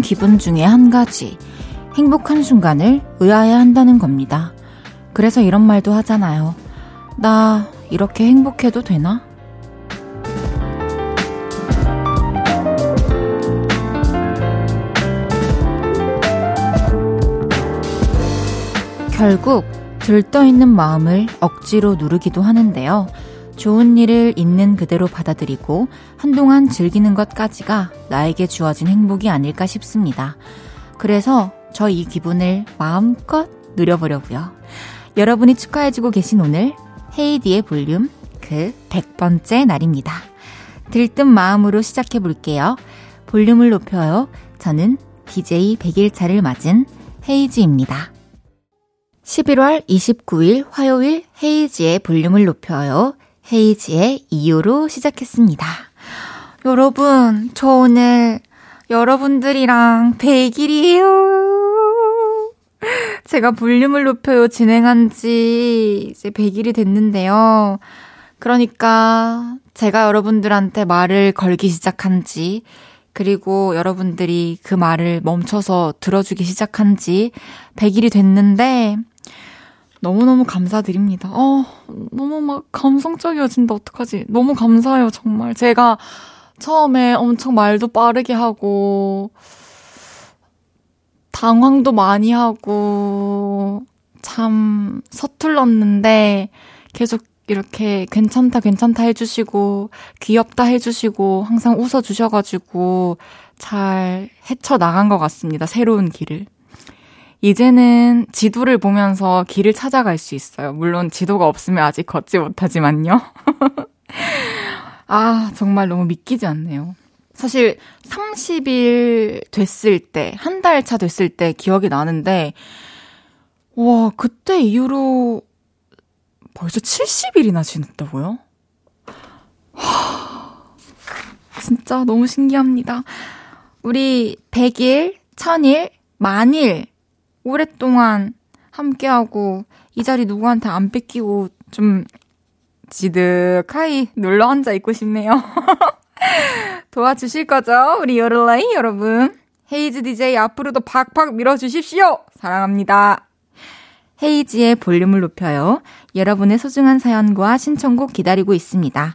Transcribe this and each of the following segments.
기분 중에 한 가지. 행복한 순간을 의아해 한다는 겁니다. 그래서 이런 말도 하잖아요. 나 이렇게 행복해도 되나? 결국 들떠있는 마음을 억지로 누르기도 하는데요. 좋은 일을 있는 그대로 받아들이고 한동안 즐기는 것까지가 나에게 주어진 행복이 아닐까 싶습니다. 그래서 저 이 기분을 마음껏 누려보려고요. 여러분이 축하해주고 계신 오늘 헤이디의 볼륨 그 100번째 날입니다. 들뜬 마음으로 시작해 볼게요. 볼륨을 높여요. 저는 DJ 100일차를 맞은 헤이즈입니다. 11월 29일 화요일 헤이지의 볼륨을 높여요. 헤이지의 2호로 시작했습니다. 여러분, 저 오늘 여러분들이랑 100일이에요. 제가 볼륨을 높여요 진행한 지 이제 100일이 됐는데요. 그러니까 제가 여러분들한테 말을 걸기 시작한 지, 그리고 여러분들이 그 말을 멈춰서 들어주기 시작한 지 100일이 됐는데, 너무너무 감사드립니다. 어, 너무 막 감성적이어진다. 어떡하지? 너무 감사해요, 정말. 제가 처음에 엄청 말도 빠르게 하고, 당황도 많이 하고, 참 서툴렀는데, 계속 이렇게 괜찮다, 괜찮다 해주시고, 귀엽다 해주시고, 항상 웃어주셔가지고, 잘 헤쳐나간 것 같습니다. 새로운 길을. 이제는 지도를 보면서 길을 찾아갈 수 있어요. 물론 지도가 없으면 아직 걷지 못하지만요. 아, 정말 너무 믿기지 않네요. 사실 30일 됐을 때, 한 달 차 됐을 때 기억이 나는데, 와, 그때 이후로 벌써 70일이나 지났다고요? 하, 진짜 너무 신기합니다. 우리 100일, 1000일, 만일 오랫동안 함께하고 이 자리 누구한테 안 뺏기고 좀 지득하이 눌러 앉아 있고 싶네요. 도와주실 거죠? 우리 요를라이 여러분. 헤이즈 DJ 앞으로도 팍팍 밀어주십시오. 사랑합니다. 헤이지의 볼륨을 높여요. 여러분의 소중한 사연과 신청곡 기다리고 있습니다.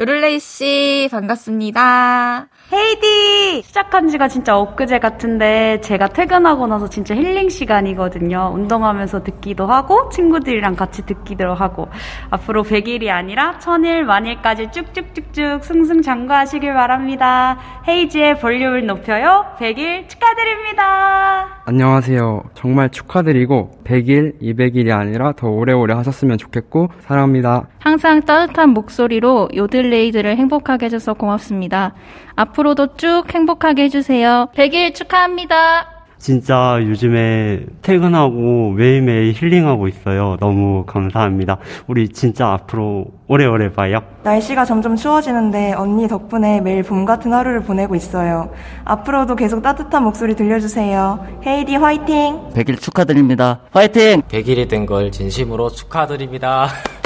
요를레이 씨, 반갑습니다. 헤이디! 시작한 지가 진짜 엊그제 같은데 제가 퇴근하고 나서 진짜 힐링 시간이거든요. 운동하면서 듣기도 하고 친구들이랑 같이 듣기도 하고 앞으로 100일이 아니라 1000일, 만일까지 쭉쭉쭉쭉 승승장구하시길 바랍니다. 헤이지의 볼륨을 높여요. 100일 축하드립니다. 안녕하세요. 정말 축하드리고 100일, 200일이 아니라 더 오래오래 하셨으면 좋겠고 사랑합니다. 항상 따뜻한 목소리로 요들 레이드를 행복하게 해줘서 고맙습니다. 앞으로도 쭉 행복하게 해주세요. 100일 축하합니다. 진짜 요즘에 퇴근하고 매일매일 힐링하고 있어요. 너무 감사합니다. 우리 진짜 앞으로 오래오래 봐요. 날씨가 점점 추워지는데 언니 덕분에 매일 봄 같은 하루를 보내고 있어요. 앞으로도 계속 따뜻한 목소리 들려주세요. 헤이디 화이팅! 100일 축하드립니다. 화이팅! 100일이 된 걸 진심으로 축하드립니다.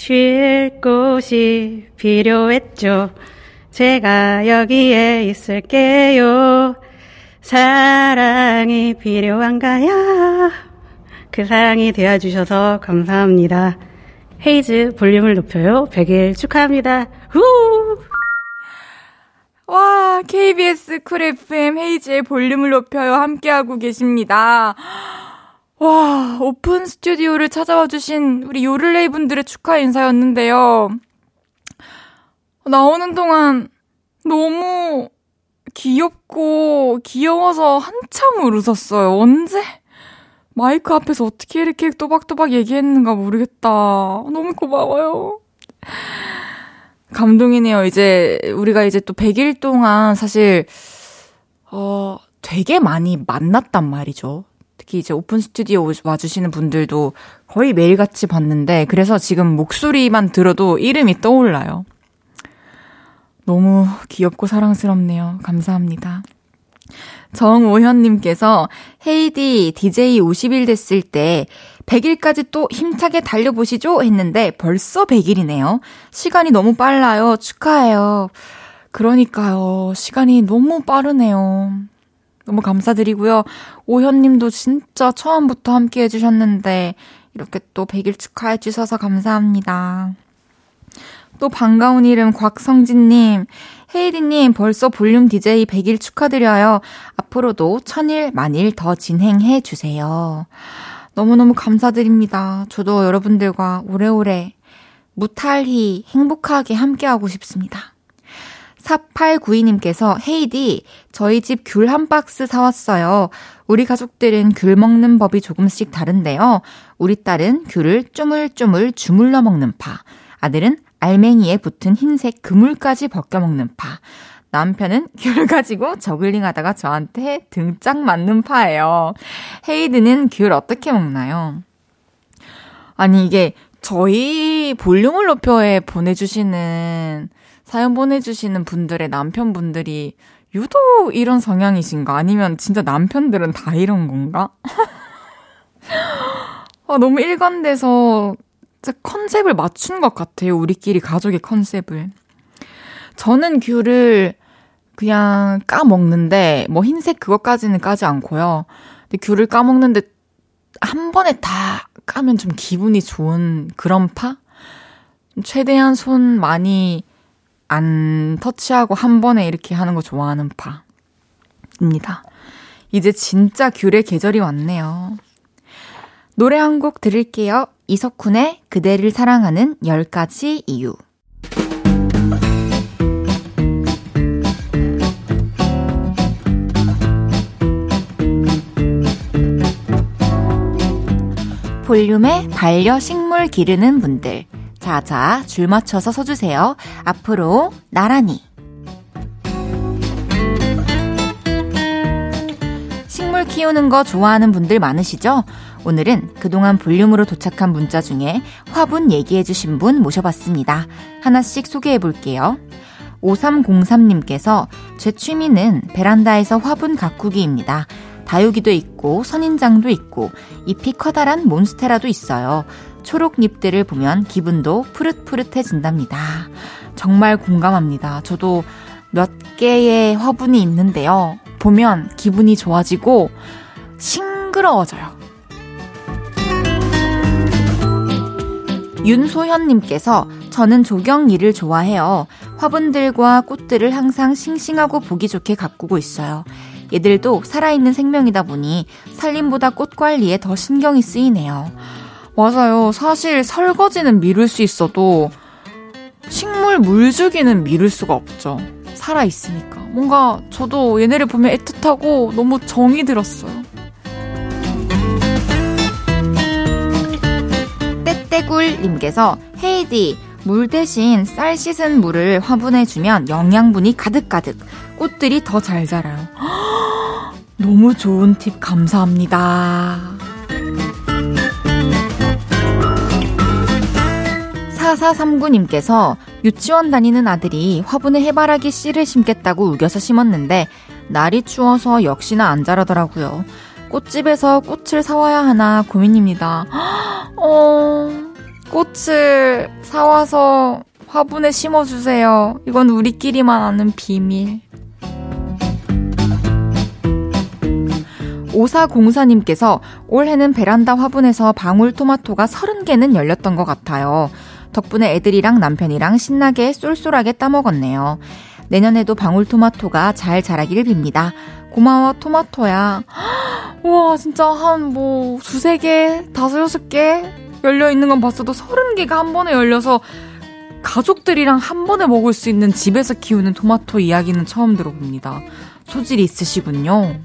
쉴 곳이 필요했죠. 제가 여기에 있을게요. 사랑이 필요한가요? 그 사랑이 되어주셔서 감사합니다. 헤이즈 볼륨을 높여요. 100일 축하합니다. 후! 와, KBS Cool FM 헤이즈의 볼륨을 높여요. 함께하고 계십니다. 와, 오픈 스튜디오를 찾아와 주신 우리 요를레이 분들의 축하 인사였는데요. 나오는 동안 너무 귀엽고 귀여워서 한참을 웃었어요. 언제? 마이크 앞에서 어떻게 이렇게 또박또박 얘기했는가 모르겠다. 너무 고마워요. 감동이네요. 이제 우리가 이제 또 100일 동안 사실 어 되게 많이 만났단 말이죠. 특히 이제 오픈 스튜디오 와주시는 분들도 거의 매일같이 봤는데 그래서 지금 목소리만 들어도 이름이 떠올라요. 너무 귀엽고 사랑스럽네요. 감사합니다. 정오현님께서 헤이디 DJ 50일 됐을 때 100일까지 또 힘차게 달려보시죠 했는데 벌써 100일이네요. 시간이 너무 빨라요. 축하해요. 그러니까요. 시간이 너무 빠르네요. 너무 감사드리고요. 오현님도 진짜 처음부터 함께 해주셨는데 이렇게 또 100일 축하해 주셔서 감사합니다. 또 반가운 이름 곽성진님, 헤이디님 벌써 볼륨 DJ 100일 축하드려요. 앞으로도 천일 만일 더 진행해 주세요. 너무너무 감사드립니다. 저도 여러분들과 오래오래 무탈히 행복하게 함께하고 싶습니다. 4892님께서 헤이디, 저희 집 귤 한 박스 사왔어요. 우리 가족들은 귤 먹는 법이 조금씩 다른데요. 우리 딸은 귤을 쪼물쪼물 주물러 먹는 파. 아들은 알맹이에 붙은 흰색 그물까지 벗겨 먹는 파. 남편은 귤 가지고 저글링 하다가 저한테 등짝 맞는 파예요. 헤이드는 귤 어떻게 먹나요? 아니, 이게 저희 볼륨을 높여에 보내주시는, 사연 보내주시는 분들의 남편분들이 유독 이런 성향이신가? 아니면 진짜 남편들은 다 이런 건가? 아, 너무 일관돼서 컨셉을 맞춘 것 같아요. 우리끼리 가족의 컨셉을. 저는 귤을 그냥 까먹는데, 뭐 흰색 그것까지는 까지 않고요. 근데 귤을 까먹는데 한 번에 다 까면 좀 기분이 좋은 그런 파? 최대한 손 많이 안 터치하고 한 번에 이렇게 하는 거 좋아하는 파입니다. 이제 진짜 귤의 계절이 왔네요. 노래 한 곡 들을게요. 이석훈의 그대를 사랑하는 10가지 이유. 볼륨에 반려식물 기르는 분들. 자 자, 줄 맞춰서 서주세요. 앞으로 나란히. 식물 키우는 거 좋아하는 분들 많으시죠? 오늘은 그동안 볼륨으로 도착한 문자 중에 화분 얘기해주신 분 모셔봤습니다. 하나씩 소개해 볼게요. 5303님께서 제 취미는 베란다에서 화분 가꾸기입니다. 다육이도 있고 선인장도 있고 잎이 커다란 몬스테라도 있어요. 초록잎들을 보면 기분도 푸릇푸릇해진답니다. 정말 공감합니다. 저도 몇 개의 화분이 있는데요. 보면 기분이 좋아지고 싱그러워져요. 윤소현님께서 저는 조경 일을 좋아해요. 화분들과 꽃들을 항상 싱싱하고 보기 좋게 가꾸고 있어요. 얘들도 살아있는 생명이다 보니 살림보다 꽃 관리에 더 신경이 쓰이네요. 맞아요. 사실 설거지는 미룰 수 있어도 식물 물 주기는 미룰 수가 없죠. 살아있으니까. 뭔가 저도 얘네를 보면 애틋하고 너무 정이 들었어요. 떼떼굴님께서 헤이디 물 대신 쌀 씻은 물을 화분해주면 영양분이 가득가득 꽃들이 더 잘 자라요. 너무 좋은 팁 감사합니다. 4439님께서 유치원 다니는 아들이 화분에 해바라기 씨를 심겠다고 우겨서 심었는데 날이 추워서 역시나 안 자라더라고요. 꽃집에서 꽃을 사와야 하나 고민입니다. 어, 꽃을 사와서 화분에 심어주세요. 이건 우리끼리만 아는 비밀. 5404님께서 올해는 베란다 화분에서 방울토마토가 30개는 열렸던 것 같아요. 덕분에 애들이랑 남편이랑 신나게 쏠쏠하게 따먹었네요. 내년에도 방울토마토가 잘 자라기를 빕니다. 고마워, 토마토야. 우와, 진짜 한 뭐, 두세 개, 다섯, 여섯 개 열려있는 건 봤어도 서른 개가 한 번에 열려서 가족들이랑 한 번에 먹을 수 있는 집에서 키우는 토마토 이야기는 처음 들어봅니다. 소질이 있으시군요.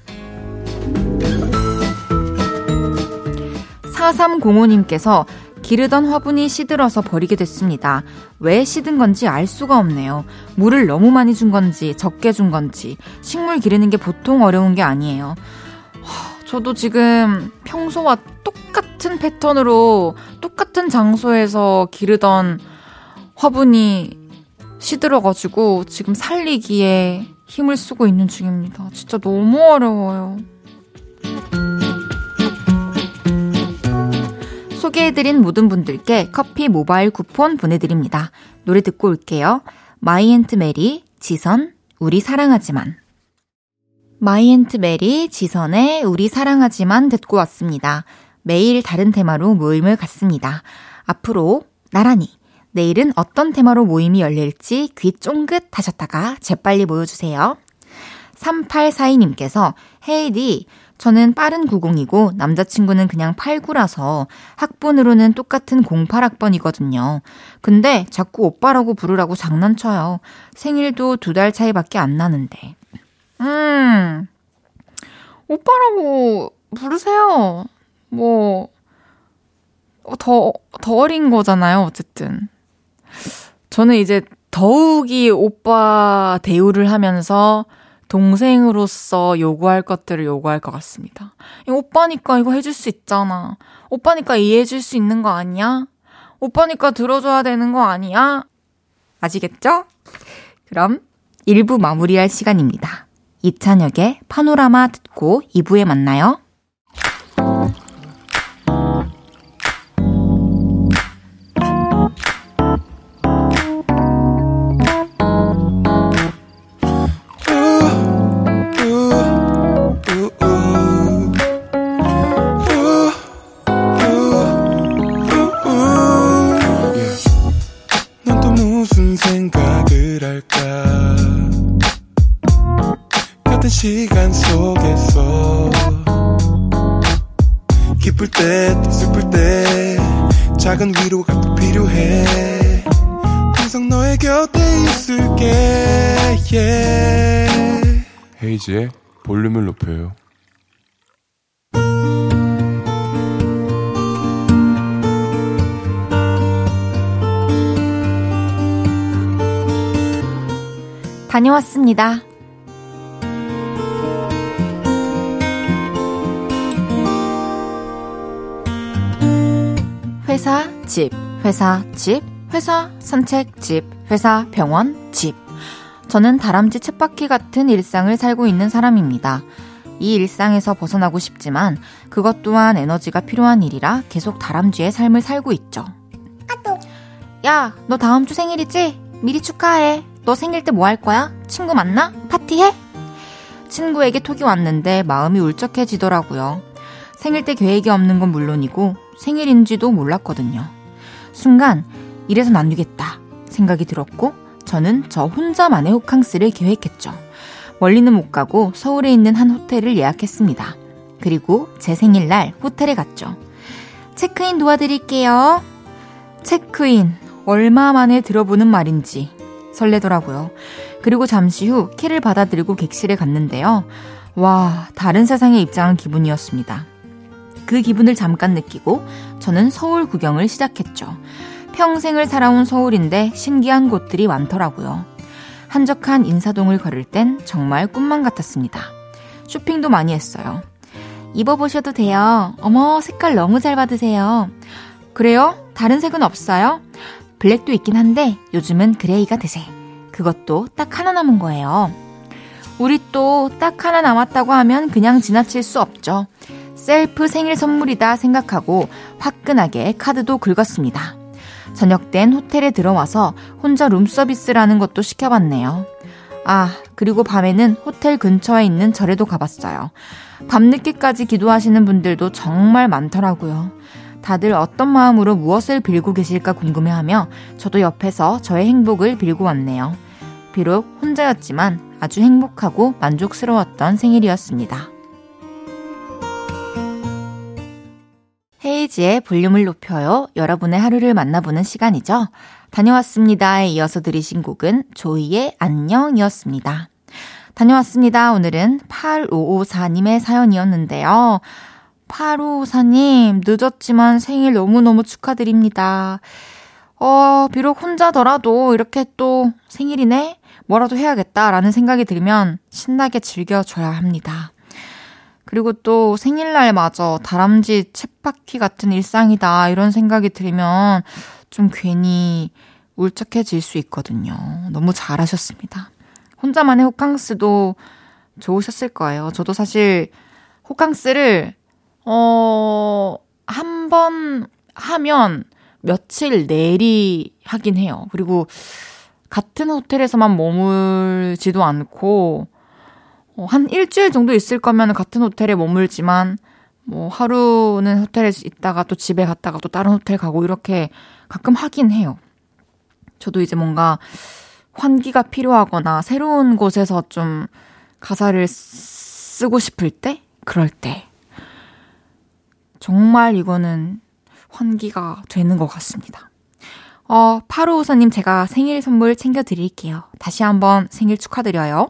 4305님께서 기르던 화분이 시들어서 버리게 됐습니다. 왜 시든 건지 알 수가 없네요. 물을 너무 많이 준 건지 적게 준 건지 식물 기르는 게 보통 어려운 게 아니에요. 저도 지금 평소와 똑같은 패턴으로 똑같은 장소에서 기르던 화분이 시들어가지고 지금 살리기에 힘을 쓰고 있는 중입니다. 진짜 너무 어려워요. 소개해드린 모든 분들께 커피 모바일 쿠폰 보내드립니다. 노래 듣고 올게요. My Aunt Mary, 지선, 우리 사랑하지만. My Aunt Mary, 지선의 우리 사랑하지만 듣고 왔습니다. 매일 다른 테마로 모임을 갖습니다. 앞으로 나란히 내일은 어떤 테마로 모임이 열릴지 귀 쫑긋 하셨다가 재빨리 모여주세요. 3842님께서 헤이디 저는 빠른 90이고 남자친구는 그냥 89라서 학번으로는 똑같은 08학번이거든요. 근데 자꾸 오빠라고 부르라고 장난쳐요. 생일도 두 달 차이밖에 안 나는데. 음, 오빠라고 부르세요. 뭐, 더, 더 어린 거잖아요, 어쨌든. 저는 이제 더욱이 오빠 대우를 하면서 동생으로서 요구할 것들을 요구할 것 같습니다. 오빠니까 이거 해줄 수 있잖아. 오빠니까 이해해줄 수 있는 거 아니야? 오빠니까 들어줘야 되는 거 아니야? 아시겠죠? 그럼 1부 마무리할 시간입니다. 이찬혁의 파노라마 듣고 2부에 만나요. 헤이지의 볼륨을 높여요 다녀왔습니다. 회사, 집, 회사, 집, 회사, 산책, 집, 회사, 병원, 집. 저는 다람쥐 쳇바퀴 같은 일상을 살고 있는 사람입니다. 이 일상에서 벗어나고 싶지만 그것 또한 에너지가 필요한 일이라 계속 다람쥐의 삶을 살고 있죠. 야, 너 다음 주 생일이지? 미리 축하해. 너 생일 때 뭐 할 거야? 친구 만나? 파티해? 친구에게 톡이 왔는데 마음이 울적해지더라고요. 생일 때 계획이 없는 건 물론이고 생일인지도 몰랐거든요. 순간 이래선 안 되겠다 생각이 들었고 저는 저 혼자만의 호캉스를 계획했죠. 멀리는 못 가고 서울에 있는 한 호텔을 예약했습니다. 그리고 제 생일날 호텔에 갔죠. 체크인 도와드릴게요. 체크인 얼마 만에 들어보는 말인지 설레더라고요. 그리고 잠시 후 키를 받아들이고 객실에 갔는데요. 와, 다른 세상에 입장한 기분이었습니다. 그 기분을 잠깐 느끼고 저는 서울 구경을 시작했죠. 평생을 살아온 서울인데 신기한 곳들이 많더라고요. 한적한 인사동을 걸을 땐 정말 꿈만 같았습니다. 쇼핑도 많이 했어요. 입어보셔도 돼요. 어머, 색깔 너무 잘 받으세요. 그래요? 다른 색은 없어요? black도 있긴 한데 요즘은 gray가 대세. 그것도 딱 하나 남은 거예요. 우리 또 딱 하나 남았다고 하면 그냥 지나칠 수 없죠. 셀프 생일 선물이다 생각하고 화끈하게 카드도 긁었습니다. 저녁 땐 호텔에 들어와서 혼자 룸서비스라는 것도 시켜봤네요. 아, 그리고 밤에는 호텔 근처에 있는 절에도 가봤어요. 밤늦게까지 기도하시는 분들도 정말 많더라고요. 다들 어떤 마음으로 무엇을 빌고 계실까 궁금해하며 저도 옆에서 저의 행복을 빌고 왔네요. 비록 혼자였지만 아주 행복하고 만족스러웠던 생일이었습니다. 헤이지의 볼륨을 높여요. 여러분의 하루를 만나보는 시간이죠. 다녀왔습니다에 이어서 들으신 곡은 조이의 안녕이었습니다. 다녀왔습니다. 오늘은 8554님의 사연이었는데요. 8554님, 늦었지만 생일 너무너무 축하드립니다. 어, 비록 혼자더라도 이렇게 또 생일이네? 뭐라도 해야겠다라는 생각이 들면 신나게 즐겨줘야 합니다. 그리고 또 생일날마저 다람쥐 쳇바퀴 같은 일상이다 이런 생각이 들면 좀 괜히 울적해질 수 있거든요. 너무 잘하셨습니다. 혼자만의 호캉스도 좋으셨을 거예요. 저도 사실 호캉스를, 어, 한 번 하면 며칠 내리 하긴 해요. 그리고 같은 호텔에서만 머물지도 않고, 어, 한 일주일 정도 있을 거면 같은 호텔에 머물지만, 뭐 하루는 호텔에 있다가 또 집에 갔다가 또 다른 호텔 가고 이렇게 가끔 하긴 해요. 저도 이제 뭔가 환기가 필요하거나 새로운 곳에서 좀 가사를 쓰고 싶을 때? 그럴 때. 정말 이거는 환기가 되는 것 같습니다. 어, 파로우사님 제가 생일 선물 챙겨드릴게요. 다시 한번 생일 축하드려요.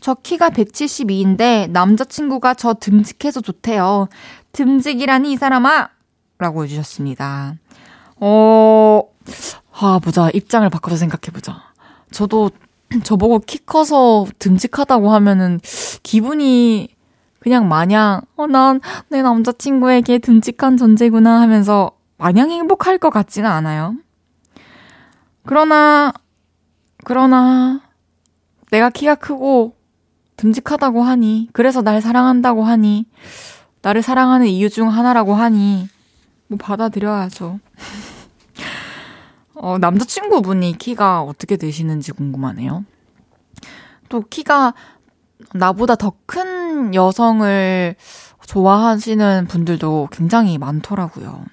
저 키가 172인데 남자친구가 저 듬직해서 좋대요. 듬직이라니 이 사람아! 라고 해주셨습니다. 어, 아, 보자. 입장을 바꿔서 생각해보자. 저도 저보고 키 커서 듬직하다고 하면은 기분이 그냥 마냥, 어, 난 내 남자친구에게 듬직한 존재구나 하면서 마냥 행복할 것 같지는 않아요. 그러나, 그러나, 내가 키가 크고 듬직하다고 하니, 그래서 날 사랑한다고 하니, 나를 사랑하는 이유 중 하나라고 하니, 뭐 받아들여야죠. 어, 남자친구분이 키가 어떻게 되시는지 궁금하네요. 또 키가 나보다 더 큰 여성을 좋아하시는 분들도 굉장히 많더라고요.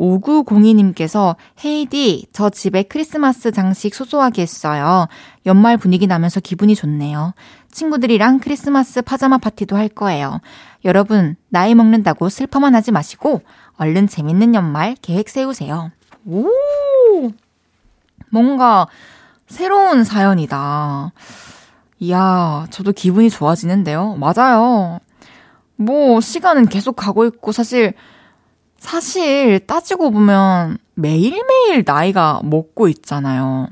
5902님께서 헤이디, 저 집에 크리스마스 장식 소소하게 했어요. 연말 분위기 나면서 기분이 좋네요. 친구들이랑 크리스마스 파자마 파티도 할 거예요. 여러분, 나이 먹는다고 슬퍼만 하지 마시고, 얼른 재밌는 연말 계획 세우세요. 오! 뭔가 새로운 사연이다. 이야, 저도 기분이 좋아지는데요. 맞아요. 뭐, 시간은 계속 가고 있고, 사실, 사실 따지고 보면 매일매일 나이가 먹고 있잖아요.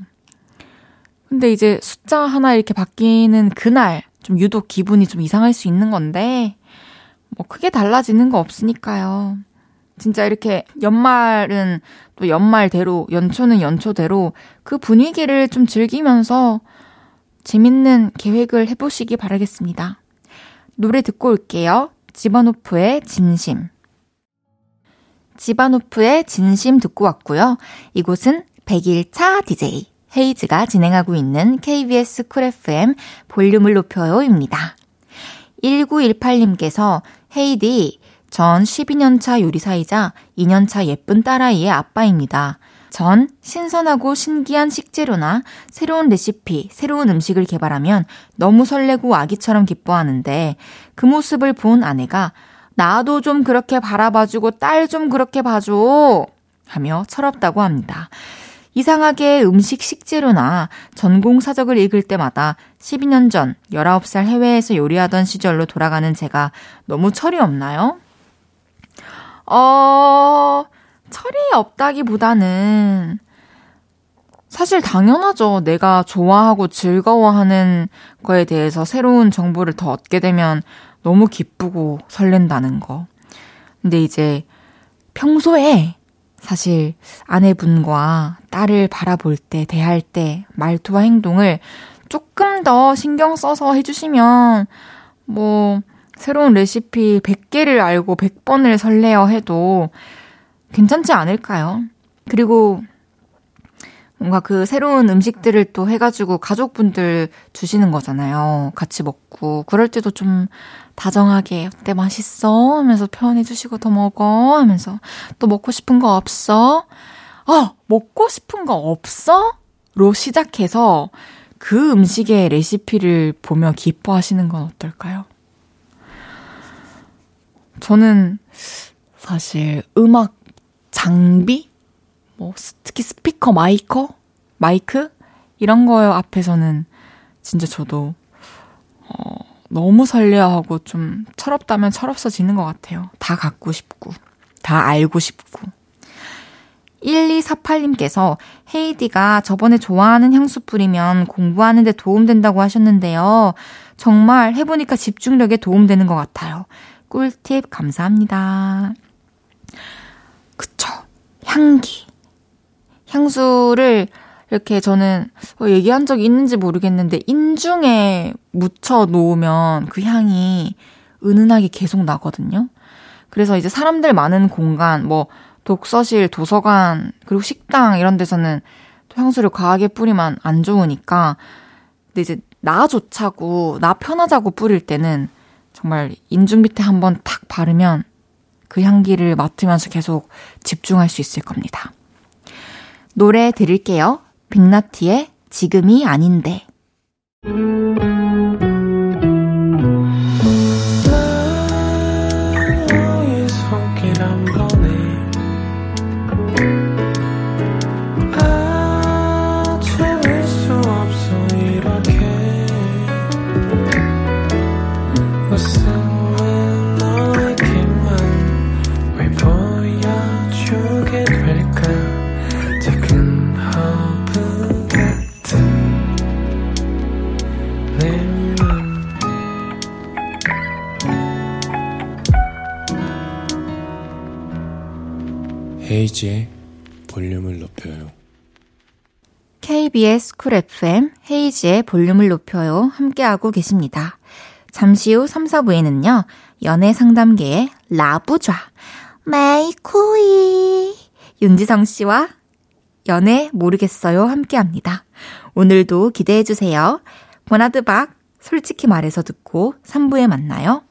근데 이제 숫자 하나 이렇게 바뀌는 그날 좀 유독 기분이 좀 이상할 수 있는 건데 뭐 크게 달라지는 거 없으니까요. 진짜 이렇게 연말은 또 연말대로 연초는 연초대로 그 분위기를 좀 즐기면서 재밌는 계획을 해보시기 바라겠습니다. 노래 듣고 올게요. 지바노프의 진심. 지바노프의 진심 듣고 왔고요. 이곳은 100일차 DJ 헤이즈가 진행하고 있는 KBS Cool FM 볼륨을 높여요입니다. 1918님께서 헤이디, 전 12년차 요리사이자 2년차 예쁜 딸아이의 아빠입니다. 전 신선하고 신기한 식재료나 새로운 레시피, 새로운 음식을 개발하면 너무 설레고 아기처럼 기뻐하는데 그 모습을 본 아내가 나도 좀 그렇게 바라봐주고 딸 좀 그렇게 봐줘. 하며 철없다고 합니다. 이상하게 음식 식재료나 전공 사적을 읽을 때마다 12년 전 19살 해외에서 요리하던 시절로 돌아가는 제가 너무 철이 없나요? 어, 철이 없다기보다는 사실 당연하죠. 내가 좋아하고 즐거워하는 거에 대해서 새로운 정보를 더 얻게 되면 너무 기쁘고 설렌다는 거. 근데 이제 평소에 사실 아내분과 딸을 바라볼 때, 대할 때, 말투와 행동을 조금 더 신경 써서 해주시면, 뭐, 새로운 레시피 100개를 알고 100번을 설레어 해도 괜찮지 않을까요? 그리고 뭔가 그 새로운 음식들을 또 해가지고 가족분들 주시는 거잖아요. 같이 먹고. 그럴 때도 좀 다정하게 어때 맛있어? 하면서 표현해 주시고 더 먹어? 하면서 또 먹고 싶은 거 없어? 어, 먹고 싶은 거 없어? 로 시작해서 그 음식의 레시피를 보며 기뻐하시는 건 어떨까요? 저는 사실 음악 장비? 뭐, 특히 스피커 마이커? 마이크? 이런 거 앞에서는 진짜 저도, 어, 너무 설레어하고 좀 철없다면 철없어지는 것 같아요. 다 갖고 싶고, 다 알고 싶고. 1248님께서 헤이디가 저번에 좋아하는 향수 뿌리면 공부하는데 도움된다고 하셨는데요. 정말 해보니까 집중력에 도움되는 것 같아요. 꿀팁 감사합니다. 그쵸. 향기. 향수를 이렇게 저는 어, 얘기한 적이 있는지 모르겠는데 인중에 묻혀 놓으면 그 향이 은은하게 계속 나거든요. 그래서 이제 사람들 많은 공간, 뭐 독서실, 도서관, 그리고 식당 이런 데서는 또 향수를 과하게 뿌리면 안 좋으니까 근데 이제 나 좋자고, 나 편하자고 뿌릴 때는 정말 인중 밑에 한번 탁 바르면 그 향기를 맡으면서 계속 집중할 수 있을 겁니다. 노래 드릴게요. 빅나티의 지금이 아닌데. 헤이즈의 볼륨을 높여요. KBS 쿨 FM 헤이즈의 볼륨을 높여요. 함께하고 계십니다. 잠시 후 3, 4부에는요, 연애 상담계의 라부좌, 메이쿠이, 윤지성 씨와 연애 모르겠어요. 함께 합니다. 오늘도 기대해주세요. 버나드 박, 솔직히 말해서 듣고 3부에 만나요.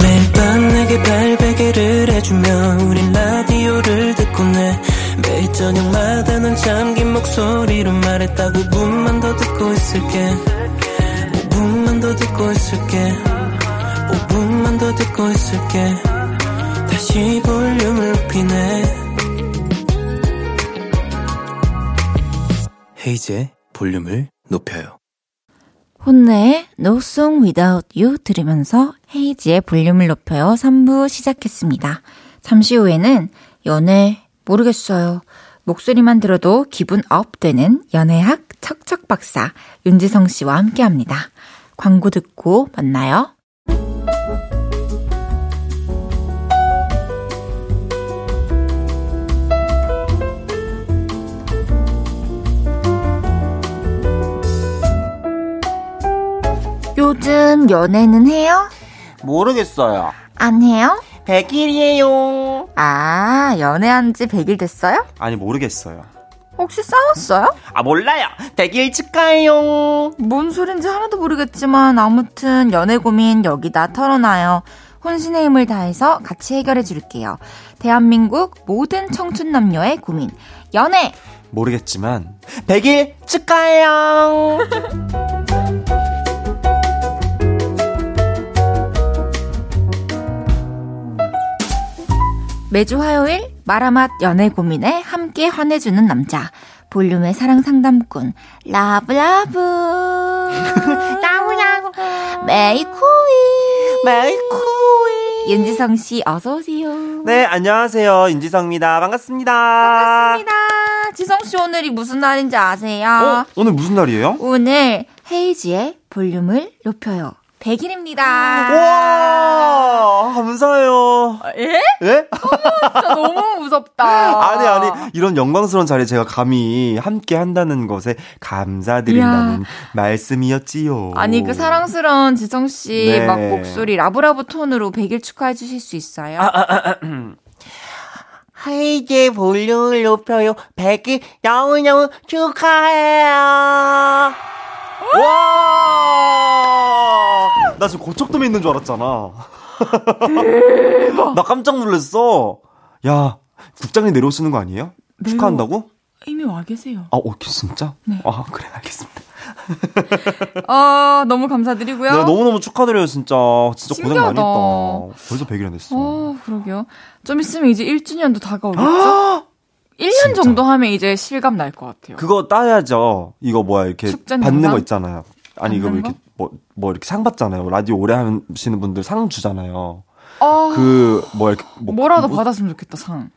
매일 밤 내게 발베개를 해주며 우린 라디오를 듣고 내 매일 저녁마다 넌 잠긴 목소리로 말했다 5분만 더 듣고 있을게. 5분만 더 듣고 있을게. 5분만 더 듣고 있을게. 다시 볼륨을 높이네 헤이지의 볼륨을 높여요. 혼네의 No Song Without You 들으면서 헤이즈의 볼륨을 높여요 3부 시작했습니다. 잠시 후에는 연애 모르겠어요. 목소리만 들어도 기분 업 되는 연애학 척척 박사 윤지성 씨와 함께 합니다. 광고 듣고 만나요. 요즘 연애는 해요? 모르겠어요. 안 해요? 100일이에요. 아, 연애한 지 100일 됐어요? 아니, 모르겠어요. 혹시 싸웠어요? 아, 몰라요. 100일 축하해요. 뭔 소린지 하나도 모르겠지만 아무튼 연애 고민 여기다 털어놔요. 혼신의 힘을 다해서 같이 해결해 줄게요. 대한민국 모든 청춘 남녀의 고민. 연애! 모르겠지만 100일 축하해요. 매주 화요일 마라맛 연애 고민에 함께 화내주는 남자 볼륨의 사랑 상담꾼 라브라브 야구야구 메이쿠이 메이쿠이 윤지성 씨 어서 오세요. 네 안녕하세요 윤지성입니다 반갑습니다. 반갑습니다. 지성 씨 오늘이 무슨 날인지 아세요? 어? 오늘 무슨 날이에요? 오늘 헤이지의 볼륨을 높여요. 100일입니다. 와 감사해요. 예? 예? 진짜 너무 무섭다. 아니 아니 이런 영광스러운 자리에 제가 감히 함께 한다는 것에 감사드린다는 이야. 말씀이었지요. 아니 그 사랑스러운 지성 씨 네. 막 목소리 라브라브 톤으로 100일 축하해 주실 수 있어요? 하이제 볼륨을 높여요. 100일 너무너무 축하해요. 와! 나 지금 고척돔에 있는 줄 알았잖아. 나 깜짝 놀랐어. 야, 국장님 내려오시는 거 아니에요? 축하한다고? 이미 와 계세요. 아, 오케이, 진짜? 네. 아, 그래, 알겠습니다. 어, 너무 감사드리고요. 네, 너무너무 축하드려요, 진짜. 진짜 고생 많이 신기하다. 했다. 벌써 100일이나 됐어. 어, 그러게요. 좀 있으면 이제 1주년도 다가오겠죠? 1년 정도 하면 이제 실감 날 것 같아요. 그거 따야죠. 이거 뭐야, 이렇게 축전 받는? 거 있잖아요. 아니, 이거 받는 이렇게 뭐, 뭐 이렇게 상 받잖아요. 라디오 오래 하시는 분들 상 주잖아요. 어, 그, 뭐 이렇게. 뭐, 뭐라도 뭐- 받았으면 좋겠다, 상.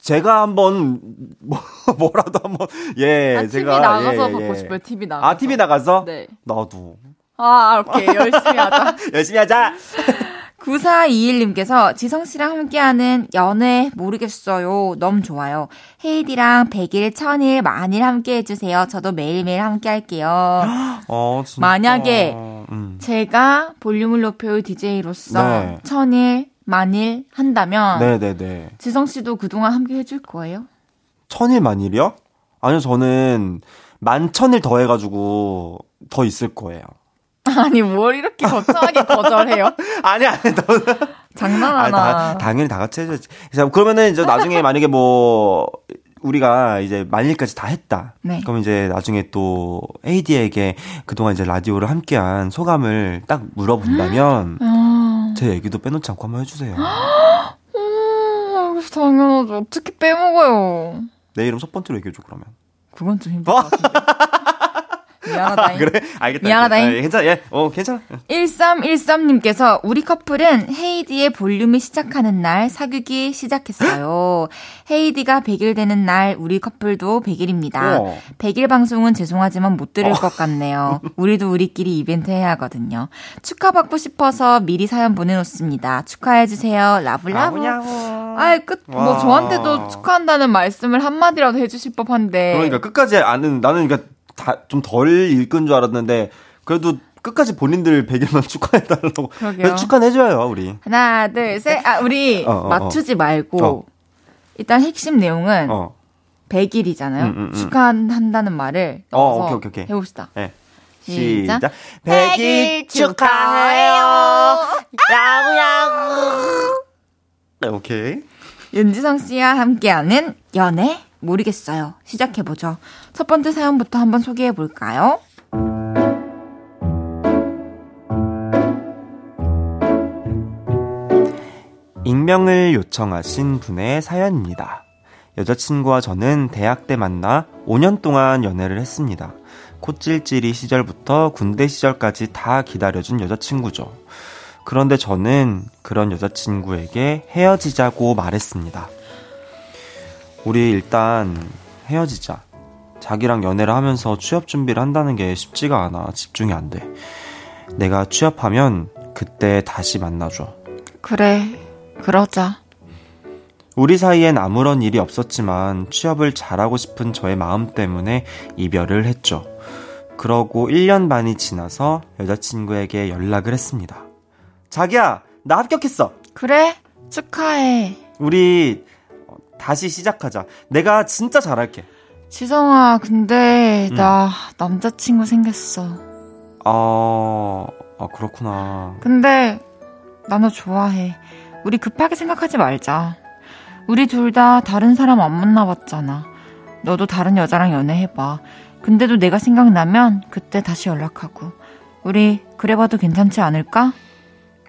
제가 한번, 뭐, 뭐라도 한번, 예, 아, TV 제가. 나가서 예, 받고 예. 싶어요, TV 나가서. 아, TV 나가서? 네. 나도. 아, 오케이. 열심히 하자. 열심히 하자! 9421님께서 지성 씨랑 함께하는 연애 모르겠어요. 너무 좋아요. 헤이디랑 100일, 1000일, 만일 함께 해주세요. 저도 매일매일 함께 할게요. 어, 진짜. 만약에 음. 제가 볼륨을 높여요 DJ로서 네. 1000일, 만일 한다면 네네네. 지성 씨도 그동안 함께 해줄 거예요? 천일 만일이요? 아니요, 저는 만 천일 더 해가지고 더 있을 거예요. 아니, 뭘 이렇게 거창하게 거절해요? 아니, 아니, 너 장난하나. 아, 다, 당연히 다 같이 해줘야지. 자, 그러면은 이제 나중에 만약에 뭐, 우리가 이제 만일까지 다 했다. 네. 그럼 이제 나중에 또 AD에게 그동안 이제 라디오를 함께한 소감을 딱 물어본다면 아, 제 얘기도 빼놓지 않고 한번 해주세요. 음, 알겠어, 당연하죠. 어떻게 빼먹어요? 내 이름 첫 번째로 얘기해줘, 그러면. 그건 좀 힘들 것 같은데. 미안하다잉. 그래? 알겠다. 미안하다잉. 아, 괜찮아. 예. 어, 괜찮아. 1313님께서 우리 커플은 헤이디의 볼륨이 시작하는 날 사귀기 시작했어요. 헤이디가 100일 되는 날 우리 커플도 100일입니다. 어. 100일 방송은 죄송하지만 못 들을 것 같네요. 우리도 우리끼리 이벤트 해야 하거든요. 축하받고 싶어서 미리 사연 보내놓습니다. 축하해주세요. 라블라브. 아이, 끝, 뭐 와. 저한테도 축하한다는 말씀을 한마디라도 해주실 법한데. 그러니까 끝까지 아는, 나는 그러니까 다 좀 덜 읽은 줄 알았는데, 그래도 끝까지 본인들 100일만 축하해달라고. 그러게요. 축하해줘요, 우리. 하나, 둘, 셋. 아, 우리 어, 어, 어. 맞추지 말고. 어. 일단 핵심 내용은 어. 100일이잖아요. 음, 음, 음. 축하한다는 말을 어, 넣어서 오케이, 오케이, 오케이. 해봅시다. 네. 시작. 시작. 100일 축하해요. 네, 오케이. 윤지성 씨와 함께하는 연애 모르겠어요. 시작해보죠. 첫 번째 사연부터 한번 소개해 볼까요? 익명을 요청하신 분의 사연입니다. 여자친구와 저는 대학 때 만나 5년 동안 연애를 했습니다. 코찔찔이 시절부터 군대 시절까지 다 기다려준 여자친구죠. 그런데 저는 그런 여자친구에게 헤어지자고 말했습니다. 우리 일단 헤어지자. 자기랑 연애를 하면서 취업 준비를 한다는 게 쉽지가 않아. 집중이 안 돼. 내가 취업하면 그때 다시 만나줘. 그래, 그러자. 우리 사이엔 아무런 일이 없었지만 취업을 잘하고 싶은 저의 마음 때문에 이별을 했죠. 그러고 1년 반이 지나서 여자친구에게 연락을 했습니다. 자기야, 나 합격했어. 그래, 축하해. 우리 어, 다시 시작하자. 내가 진짜 잘할게. 지성아, 근데 음. 나 남자친구 생겼어. 아, 아 그렇구나. 근데 나 너 좋아해. 우리 급하게 생각하지 말자. 우리 둘 다 다른 사람 안 만나봤잖아. 너도 다른 여자랑 연애해봐. 근데도 내가 생각나면 그때 다시 연락하고. 우리 그래봐도 괜찮지 않을까?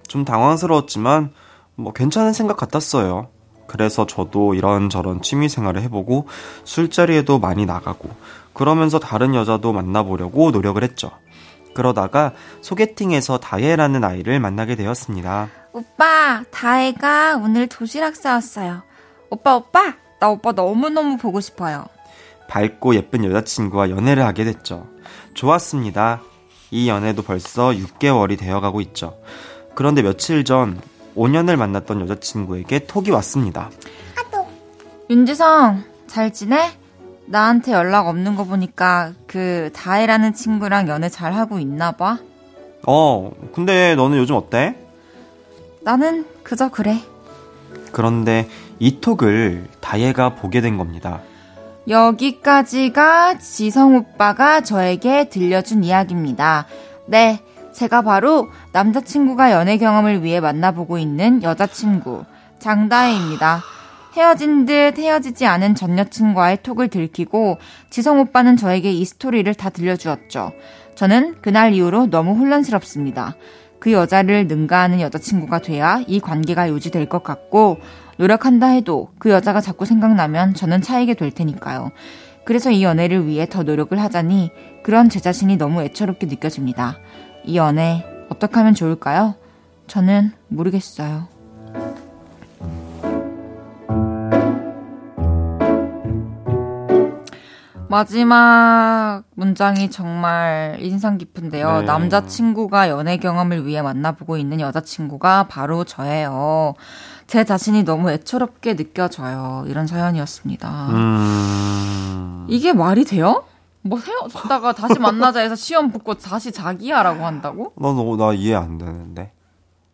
좀 당황스러웠지만 뭐 괜찮은 생각 같았어요. 그래서 저도 이런저런 취미 생활을 해보고 술자리에도 많이 나가고 그러면서 다른 여자도 만나보려고 노력을 했죠. 그러다가 소개팅에서 다혜라는 아이를 만나게 되었습니다. 오빠, 다혜가 오늘 도시락 싸왔어요. 오빠, 오빠, 나 오빠 너무너무 보고 싶어요. 밝고 예쁜 여자친구와 연애를 하게 됐죠. 좋았습니다. 이 연애도 벌써 6개월이 되어가고 있죠. 그런데 며칠 전 5년을 만났던 여자친구에게 톡이 왔습니다. 윤지성, 잘 지내? 나한테 연락 없는 거 보니까 그 다혜라는 친구랑 연애 잘 하고 있나 봐. 어, 근데 너는 요즘 어때? 나는 그저 그래. 그런데 이 톡을 다혜가 보게 된 겁니다. 여기까지가 지성 오빠가 저에게 들려준 이야기입니다. 네, 제가 바로 남자친구가 연애 경험을 위해 만나보고 있는 여자친구 장다혜입니다. 헤어진 듯 헤어지지 않은 전 여친과의 톡을 들키고 지성 오빠는 저에게 이 스토리를 다 들려주었죠. 저는 그날 이후로 너무 혼란스럽습니다. 그 여자를 능가하는 여자친구가 돼야 이 관계가 유지될 것 같고 노력한다 해도 그 여자가 자꾸 생각나면 저는 차이게 될 테니까요. 그래서 이 연애를 위해 더 노력을 하자니 그런 제 자신이 너무 애처롭게 느껴집니다. 이 연애 어떻게 하면 좋을까요? 저는 모르겠어요. 마지막 문장이 정말 인상 깊은데요. 네. 남자친구가 연애 경험을 위해 만나보고 있는 여자친구가 바로 저예요. 제 자신이 너무 애처롭게 느껴져요. 이런 사연이었습니다. 음. 이게 말이 돼요? 뭐 헤어졌다가 다시 만나자 해서 시험 붙고 다시 자기야라고 한다고? 난, 어, 나 이해 안 되는데.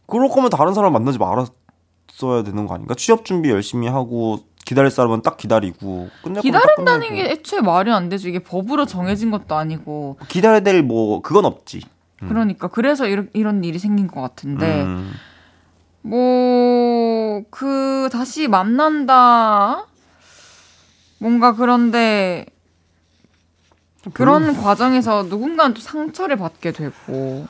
그럴 거면 다른 사람 만나지 말았어야 되는 거 아닌가? 취업 준비 열심히 하고, 기다릴 사람은 딱 기다리고, 기다린다는. 게 애초에 말이 안 되죠. 이게 법으로 정해진 것도 아니고. 기다려야 될 뭐, 그건 없지. 음. 그러니까 그래서 이런, 이런 일이 생긴 것 같은데 음. 뭐그 다시 만난다 뭔가 그런데 그런 과정에서 누군가는 또 상처를 받게 되고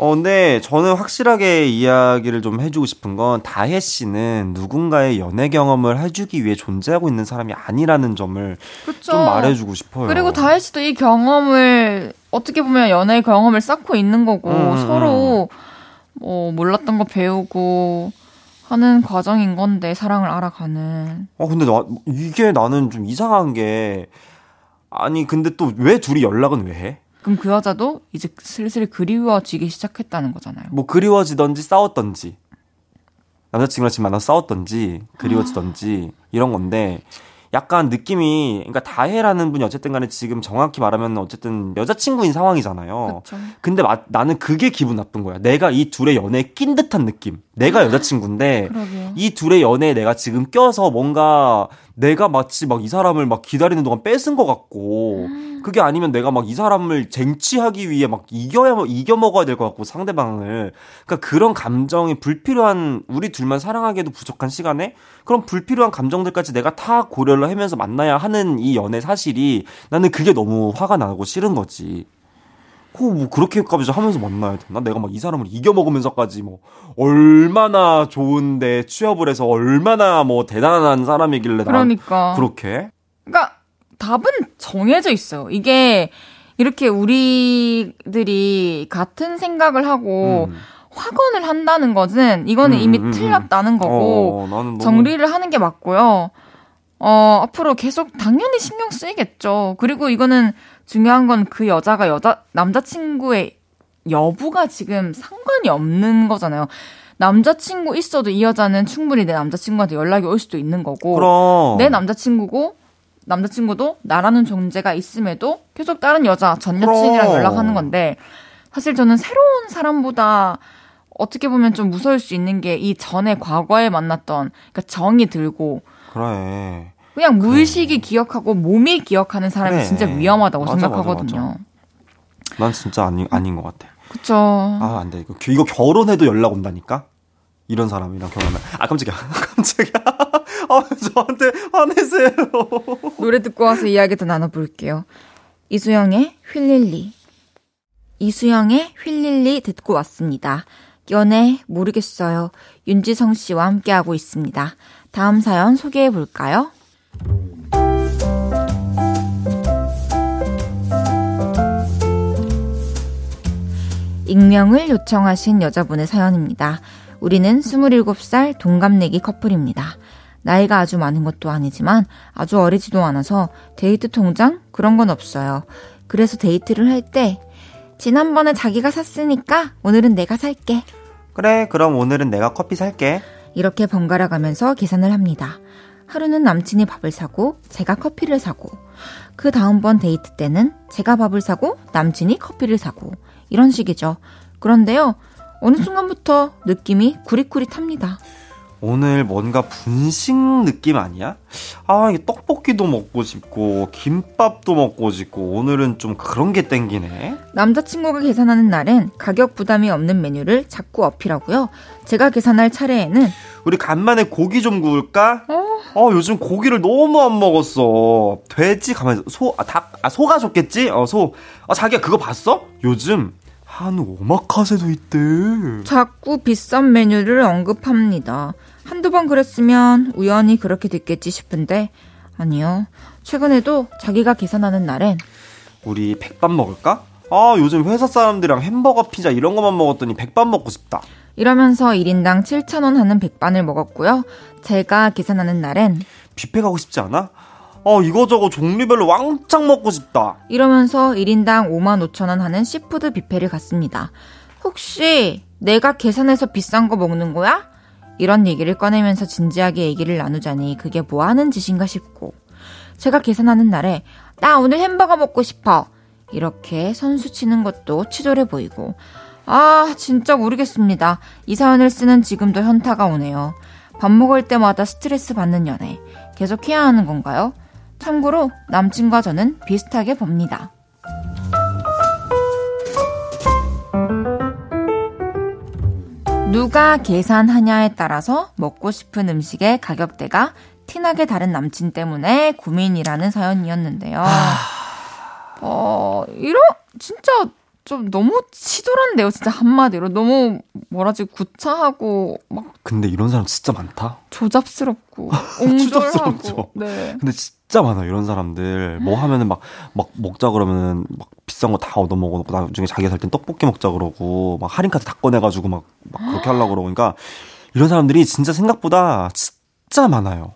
어, 근데 저는 확실하게 이야기를 좀 해주고 싶은 건 다혜 씨는 누군가의 연애 경험을 해주기 위해 존재하고 있는 사람이 아니라는 점을 그쵸. 좀 말해주고 싶어요. 그리고 다혜 씨도 이 경험을 어떻게 보면 연애 경험을 쌓고 있는 거고 음, 서로 뭐 몰랐던 거 배우고 하는 과정인 건데 사랑을 알아가는 어, 근데 나, 이게 나는 좀 이상한 게, 아니, 근데 또 왜 둘이 연락은 왜 해? 그럼 그 여자도 이제 슬슬 그리워지기 시작했다는 거잖아요. 뭐 그리워지던지 싸웠던지, 남자친구랑 지금 만나서 싸웠던지, 그리워지던지, 이런 건데, 약간 느낌이, 그러니까 다혜라는 분이 어쨌든 간에 지금 정확히 말하면 어쨌든 여자친구인 상황이잖아요. 그쵸. 근데 마- 나는 그게 기분 나쁜 거야. 내가 이 둘의 연애에 낀 듯한 느낌. 내가 여자친구인데 그러게요. 이 둘의 연애에 내가 지금 껴서 뭔가 내가 마치 막 이 사람을 막 기다리는 동안 뺏은 것 같고 그게 아니면 내가 막 이 사람을 쟁취하기 위해 막 이겨야 이겨 먹어야 될 것 같고 상대방을 그러니까 그런 감정이 불필요한 우리 둘만 사랑하기에도 부족한 시간에 그런 불필요한 감정들까지 내가 다 고려를 하면서 만나야 하는 이 연애 사실이 나는 그게 너무 화가 나고 싫은 거지. 그뭐 그렇게까지 하면서 만나야 되나? 내가 막 이 사람을 이겨 먹으면서까지 뭐 얼마나 좋은데 취업을 해서 얼마나 뭐 대단한 사람이길래 난 그러니까. 그렇게 그러니까 답은 정해져 있어요. 이게 이렇게 우리들이 같은 생각을 하고 확언을 한다는 것은 이거는 음, 이미 음, 음. 틀렸다는 거고 어, 너무- 정리를 하는 게 맞고요. 어, 앞으로 계속 당연히 신경 쓰이겠죠. 그리고 이거는 중요한 건 그 여자가 여자 남자친구의 여부가 지금 상관이 없는 거잖아요. 남자친구 있어도 이 여자는 충분히 내 남자친구한테 연락이 올 수도 있는 거고 그럼. 내 남자친구고 남자친구도 나라는 존재가 있음에도 계속 다른 여자 전 여친이랑. 연락하는 건데 사실 저는 새로운 사람보다 어떻게 보면 좀 무서울 수 있는 게 이 전에 과거에 만났던 그러니까 정이 들고 그래. 그냥 무의식이 기억하고 몸이 기억하는 사람이 그래. 진짜 위험하다고 맞아, 생각하거든요. 맞아, 난 진짜 아니 아닌 것 같아. 그쵸. 아, 안 돼. 이거, 이거 결혼해도 연락 온다니까? 이런 사람이랑 결혼하면. 아, 깜짝이야. 깜짝이야. 아, 저한테 화내세요. 노래 듣고 와서 이야기 더 나눠볼게요. 이수영의 휠릴리. 이수영의 휠릴리 듣고 왔습니다. 연애 모르겠어요. 윤지성 씨와 함께하고 있습니다. 다음 사연 소개해 볼까요? 익명을 요청하신 여자분의 사연입니다. 우리는 27살 동갑내기 커플입니다. 나이가 아주 많은 것도 아니지만 아주 어리지도 않아서 데이트 통장 그런 건 없어요. 그래서 데이트를 할 때 지난번에 자기가 샀으니까 오늘은 내가 살게. 그래, 그럼 오늘은 내가 커피 살게. 이렇게 번갈아 가면서 계산을 합니다. 하루는 남친이 밥을 사고 제가 커피를 사고 그 다음번 데이트 때는 제가 밥을 사고 남친이 커피를 사고 이런 식이죠. 그런데요. 어느 순간부터 느낌이 구릿구릿합니다. 오늘 뭔가 분식 느낌 아니야? 아, 이게 떡볶이도 먹고 싶고, 김밥도 먹고 싶고, 오늘은 좀 그런 게 땡기네. 남자친구가 계산하는 날엔 가격 부담이 없는 메뉴를 자꾸 어필하고요. 제가 계산할 차례에는 우리 간만에 고기 좀 구울까? 어, 아, 요즘 고기를 너무 안 먹었어. 돼지 가만히 소, 아, 닭, 아, 소가 좋겠지? 어, 소. 아, 자기야 그거 봤어? 요즘 한우 오마카세도 있대. 자꾸 비싼 메뉴를 언급합니다. 한두 번 그랬으면 우연히 그렇게 됐겠지 싶은데 아니요. 최근에도 자기가 계산하는 날엔 우리 백반 먹을까? 아, 요즘 회사 사람들이랑 햄버거, 피자 이런 것만 먹었더니 백반 먹고 싶다. 이러면서 1인당 7,000원 하는 백반을 먹었고요. 제가 계산하는 날엔 뷔페 가고 싶지 않아? 어, 이거저거 종류별로 왕창 먹고 싶다. 이러면서 1인당 5만 5천 원 하는 시푸드 뷔페를 갔습니다. 혹시 내가 계산해서 비싼 거 먹는 거야? 이런 얘기를 꺼내면서 진지하게 얘기를 나누자니 그게 뭐 하는 짓인가 싶고 제가 계산하는 날에 나 오늘 햄버거 먹고 싶어. 이렇게 선수 치는 것도 치졸해 보이고 아 진짜 모르겠습니다. 이 사연을 쓰는 지금도 현타가 오네요. 밥 먹을 때마다 스트레스 받는 연애 계속 해야 하는 건가요? 참고로 남친과 저는 비슷하게 봅니다. 누가 계산하냐에 따라서 먹고 싶은 음식의 가격대가 티나게 다른 남친 때문에 고민이라는 사연이었는데요. 어, 이런, 진짜 좀 너무 치졸한데요, 진짜 한마디로. 너무, 뭐라지, 구차하고, 막. 근데 이런 사람 진짜 많다? 조잡스럽고, 옹졸하고. 네. 근데 진짜 많아, 이런 사람들. 뭐 하면은 막, 막 먹자 그러면은 막 비싼 거 다 얻어 먹어 놓고 나중에 자기가 살 땐 떡볶이 먹자 그러고, 막 할인카드 다 꺼내 가지고 막, 막 그렇게 하려고 그러고. 그러니까 이런 사람들이 진짜 생각보다 진짜 많아요.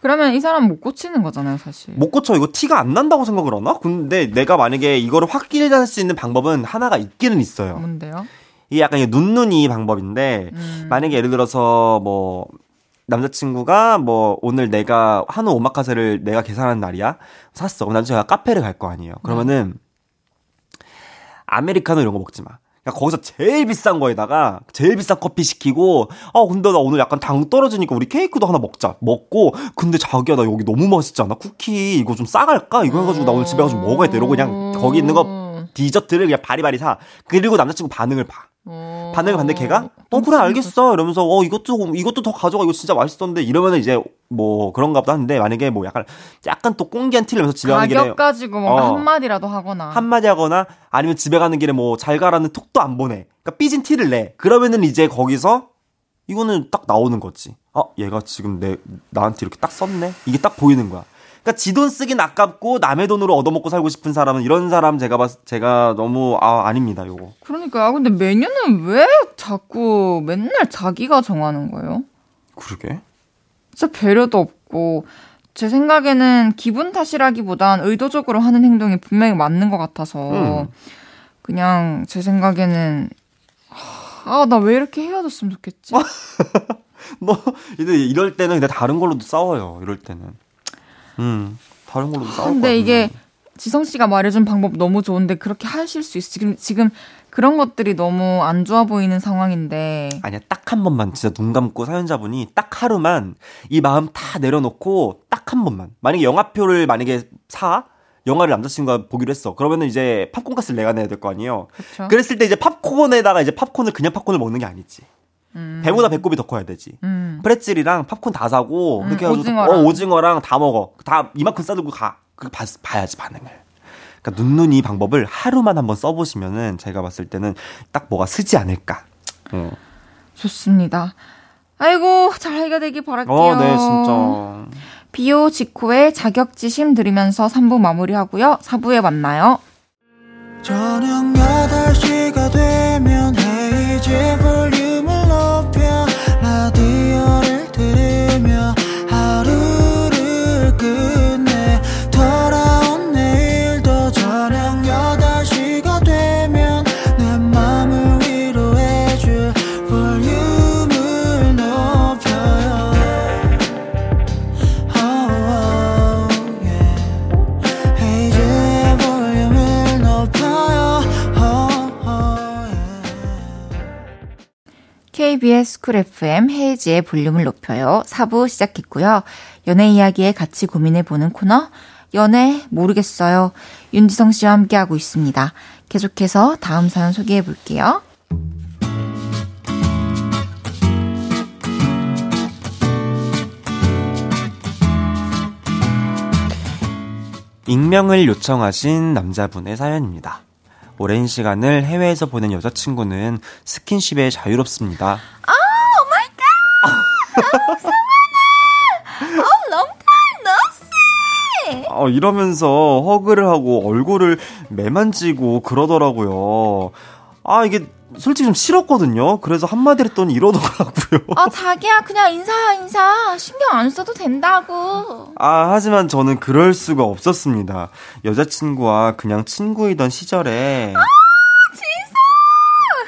그러면 이 사람 못 고치는 거잖아요, 사실. 못 고쳐. 이거 티가 안 난다고 생각을 하나? 근데 내가 만약에 이거를 확실할 수 있는 방법은 하나가 있기는 있어요. 뭔데요? 이게 약간 눈눈이 방법인데, 음. 만약에 예를 들어서 뭐, 남자친구가 뭐, 오늘 내가 한우 오마카세를 내가 계산하는 날이야? 샀어. 그럼 남자친구가 카페를 갈 거 아니에요. 그러면은, 아메리카노 이런 거 먹지 마. 거기서 제일 비싼 거에다가 제일 비싼 커피 시키고 아 근데 나 오늘 약간 당 떨어지니까 우리 케이크도 하나 먹자. 먹고 근데 자기야 나 여기 너무 맛있지 않아. 쿠키 이거 좀 싸갈까? 이거 해가지고 나 오늘 집에 가서 좀 먹어야 돼 이러고 그냥 거기 있는 거 디저트를 그냥 바리바리 사. 그리고 남자친구 반응을 봐 반응을 봤는데 걔가? 어 그래 알겠어. 이러면서 어 이것도 이것도 더 가져가. 이거 진짜 맛있었는데 이러면은 이제 뭐 그런가 보다 하는데 만약에 뭐 약간 약간 또 꽁기한 티를 내면서 집에 가는 길에 가격 가지고 뭐 어, 한마디라도 하거나. 한마디 하거나 아니면 집에 가는 길에 뭐 잘 가라는 톡도 안 보내. 그러니까 삐진 티를 내. 그러면은 이제 거기서 이거는 딱 나오는 거지. 아 얘가 지금 내 나한테 이렇게 딱 썼네? 이게 딱 보이는 거야 그러니까 지 돈 쓰긴 아깝고 남의 돈으로 얻어먹고 살고 싶은 사람은 이런 사람 제가 봤 제가 너무 아 아닙니다 요거. 그러니까 아 근데 메뉴는 왜 자꾸 맨날 자기가 정하는 거예요? 그러게. 진짜 배려도 없고 제 생각에는 기분 탓이라기보단 의도적으로 하는 행동이 분명히 맞는 것 같아서 음. 그냥 제 생각에는 아 나 왜 이렇게 헤어졌으면 좋겠지? 너 이럴 때는 근데 다른 걸로도 싸워요. 이럴 때는. 음, 다른 걸로도 싸울 근데 이게 지성 씨가 말해준 방법 너무 좋은데 그렇게 하실 수 있어. 지금 지금 그런 것들이 너무 안 좋아 보이는 상황인데. 아니야, 딱 한 번만 진짜 눈 감고 사연자분이 딱 하루만 이 마음 다 내려놓고 딱 한 번만. 만약에 영화표를 만약에 사 영화를 남자친구가 보기로 했어. 그러면은 이제 팝콘 값을 내가 내야 될 거 아니에요. 그쵸? 그랬을 때 이제 팝콘에다가 이제 팝콘을 그냥 팝콘을 먹는 게 아니지. 음. 배보다 배꼽이 더 커야 되지. 음. 프레첼이랑 팝콘 다 사고 음, 이렇게 해가지고 오징어랑. 어, 오징어랑 다 먹어. 다 이만큼 싸들고 가. 그 봐, 봐야지 반응을. 그러니까 눈눈 이 방법을 하루만 한번 써보시면은 제가 봤을 때는 딱 뭐가 쓰지 않을까. 어. 좋습니다. 아이고 잘 해결되길 바랄게요. 어, 네 진짜. 비오 직후에 자격지심 들으면서 3부 마무리하고요. 4부에 만나요. 저녁 8시가 되면 헤이즈 볼 KBS 쿨 FM 헤이지의 볼륨을 높여요. 4부 시작했고요. 연애 이야기에 같이 고민해보는 코너, 연애 모르겠어요. 윤지성 씨와 함께하고 있습니다. 계속해서 다음 사연 소개해볼게요. 익명을 요청하신 남자분의 사연입니다. 오랜 시간을 해외에서 보낸 여자친구는 스킨십에 자유롭습니다. 아, oh my god! 성환아! 어, see! 어, 이러면서 hug를 하고 얼굴을 매만지고 그러더라고요. 아, 이게 솔직히 좀 싫었거든요. 그래서 한마디 했더니 이러더라고요. 아, 자기야, 그냥 인사야, 인사. 신경 안 써도 된다고. 아, 하지만 저는 그럴 수가 없었습니다. 여자친구와 그냥 친구이던 시절에. 아, 지수!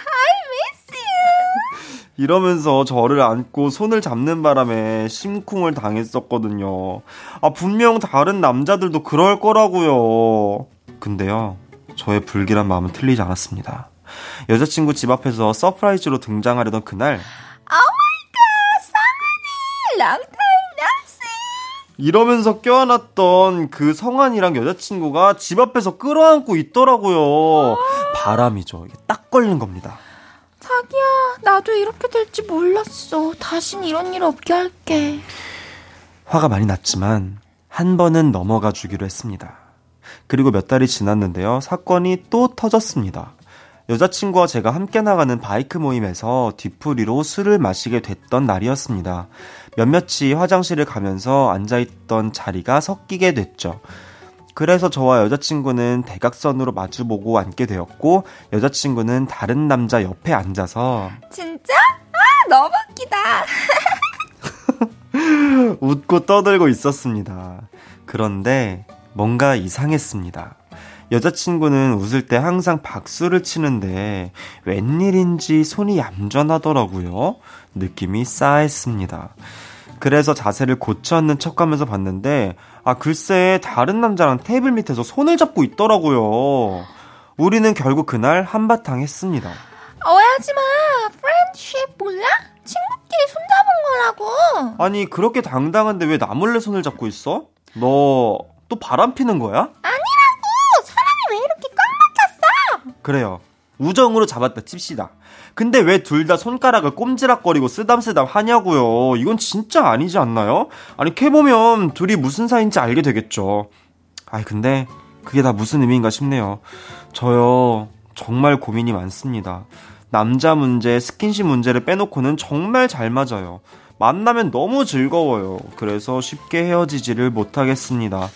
I miss you! 이러면서 저를 안고 손을 잡는 바람에 심쿵을 당했었거든요. 아, 분명 다른 남자들도 그럴 거라고요. 근데요, 저의 불길한 마음은 틀리지 않았습니다. 여자친구 집 앞에서 surprise로 등장하려던 그날 Oh my god 성환이 long time 낚시 이러면서 껴안았던 그 성환이랑 여자친구가 집 앞에서 끌어안고 있더라고요. 바람이죠. 이게 딱 걸린 겁니다. 자기야 나도 이렇게 될지 몰랐어. 다신 이런 일 없게 할게. 화가 많이 났지만 한 번은 넘어가 주기로 했습니다. 그리고 몇 달이 지났는데요. 사건이 또 터졌습니다. 여자친구와 제가 함께 나가는 바이크 모임에서 뒤풀이로 술을 마시게 됐던 날이었습니다. 몇몇이 화장실을 가면서 앉아있던 자리가 섞이게 됐죠. 그래서 저와 여자친구는 대각선으로 마주보고 앉게 되었고, 여자친구는 다른 남자 옆에 앉아서 진짜? 아 너무 웃기다. 웃고 떠들고 있었습니다. 그런데 뭔가 이상했습니다. 여자친구는 웃을 때 항상 박수를 치는데 웬일인지 손이 얌전하더라고요. 느낌이 싸했습니다. 그래서 자세를 고쳐 앉는 척 하면서 봤는데, 아, 글쎄, 다른 남자랑 테이블 밑에서 손을 잡고 있더라고요. 우리는 결국 그날 한바탕 했습니다. 오해하지 마. 프렌드십 몰라? 친구끼리 손 잡은 거라고. 아니, 그렇게 당당한데 왜 나 몰래 손을 잡고 있어? 너 또 바람 피는 거야? 아니라 그래요. 우정으로 잡았다 칩시다. 근데 왜 둘 다 손가락을 꼼지락거리고 쓰담쓰담 하냐고요. 이건 진짜 아니지 않나요? 아니 캐보면 둘이 무슨 사이인지 알게 되겠죠. 아이 근데 그게 다 무슨 의미인가 싶네요. 저요 정말 고민이 많습니다. 남자 문제, 스킨십 문제를 빼놓고는 정말 잘 맞아요. 만나면 너무 즐거워요. 그래서 쉽게 헤어지지를 못하겠습니다.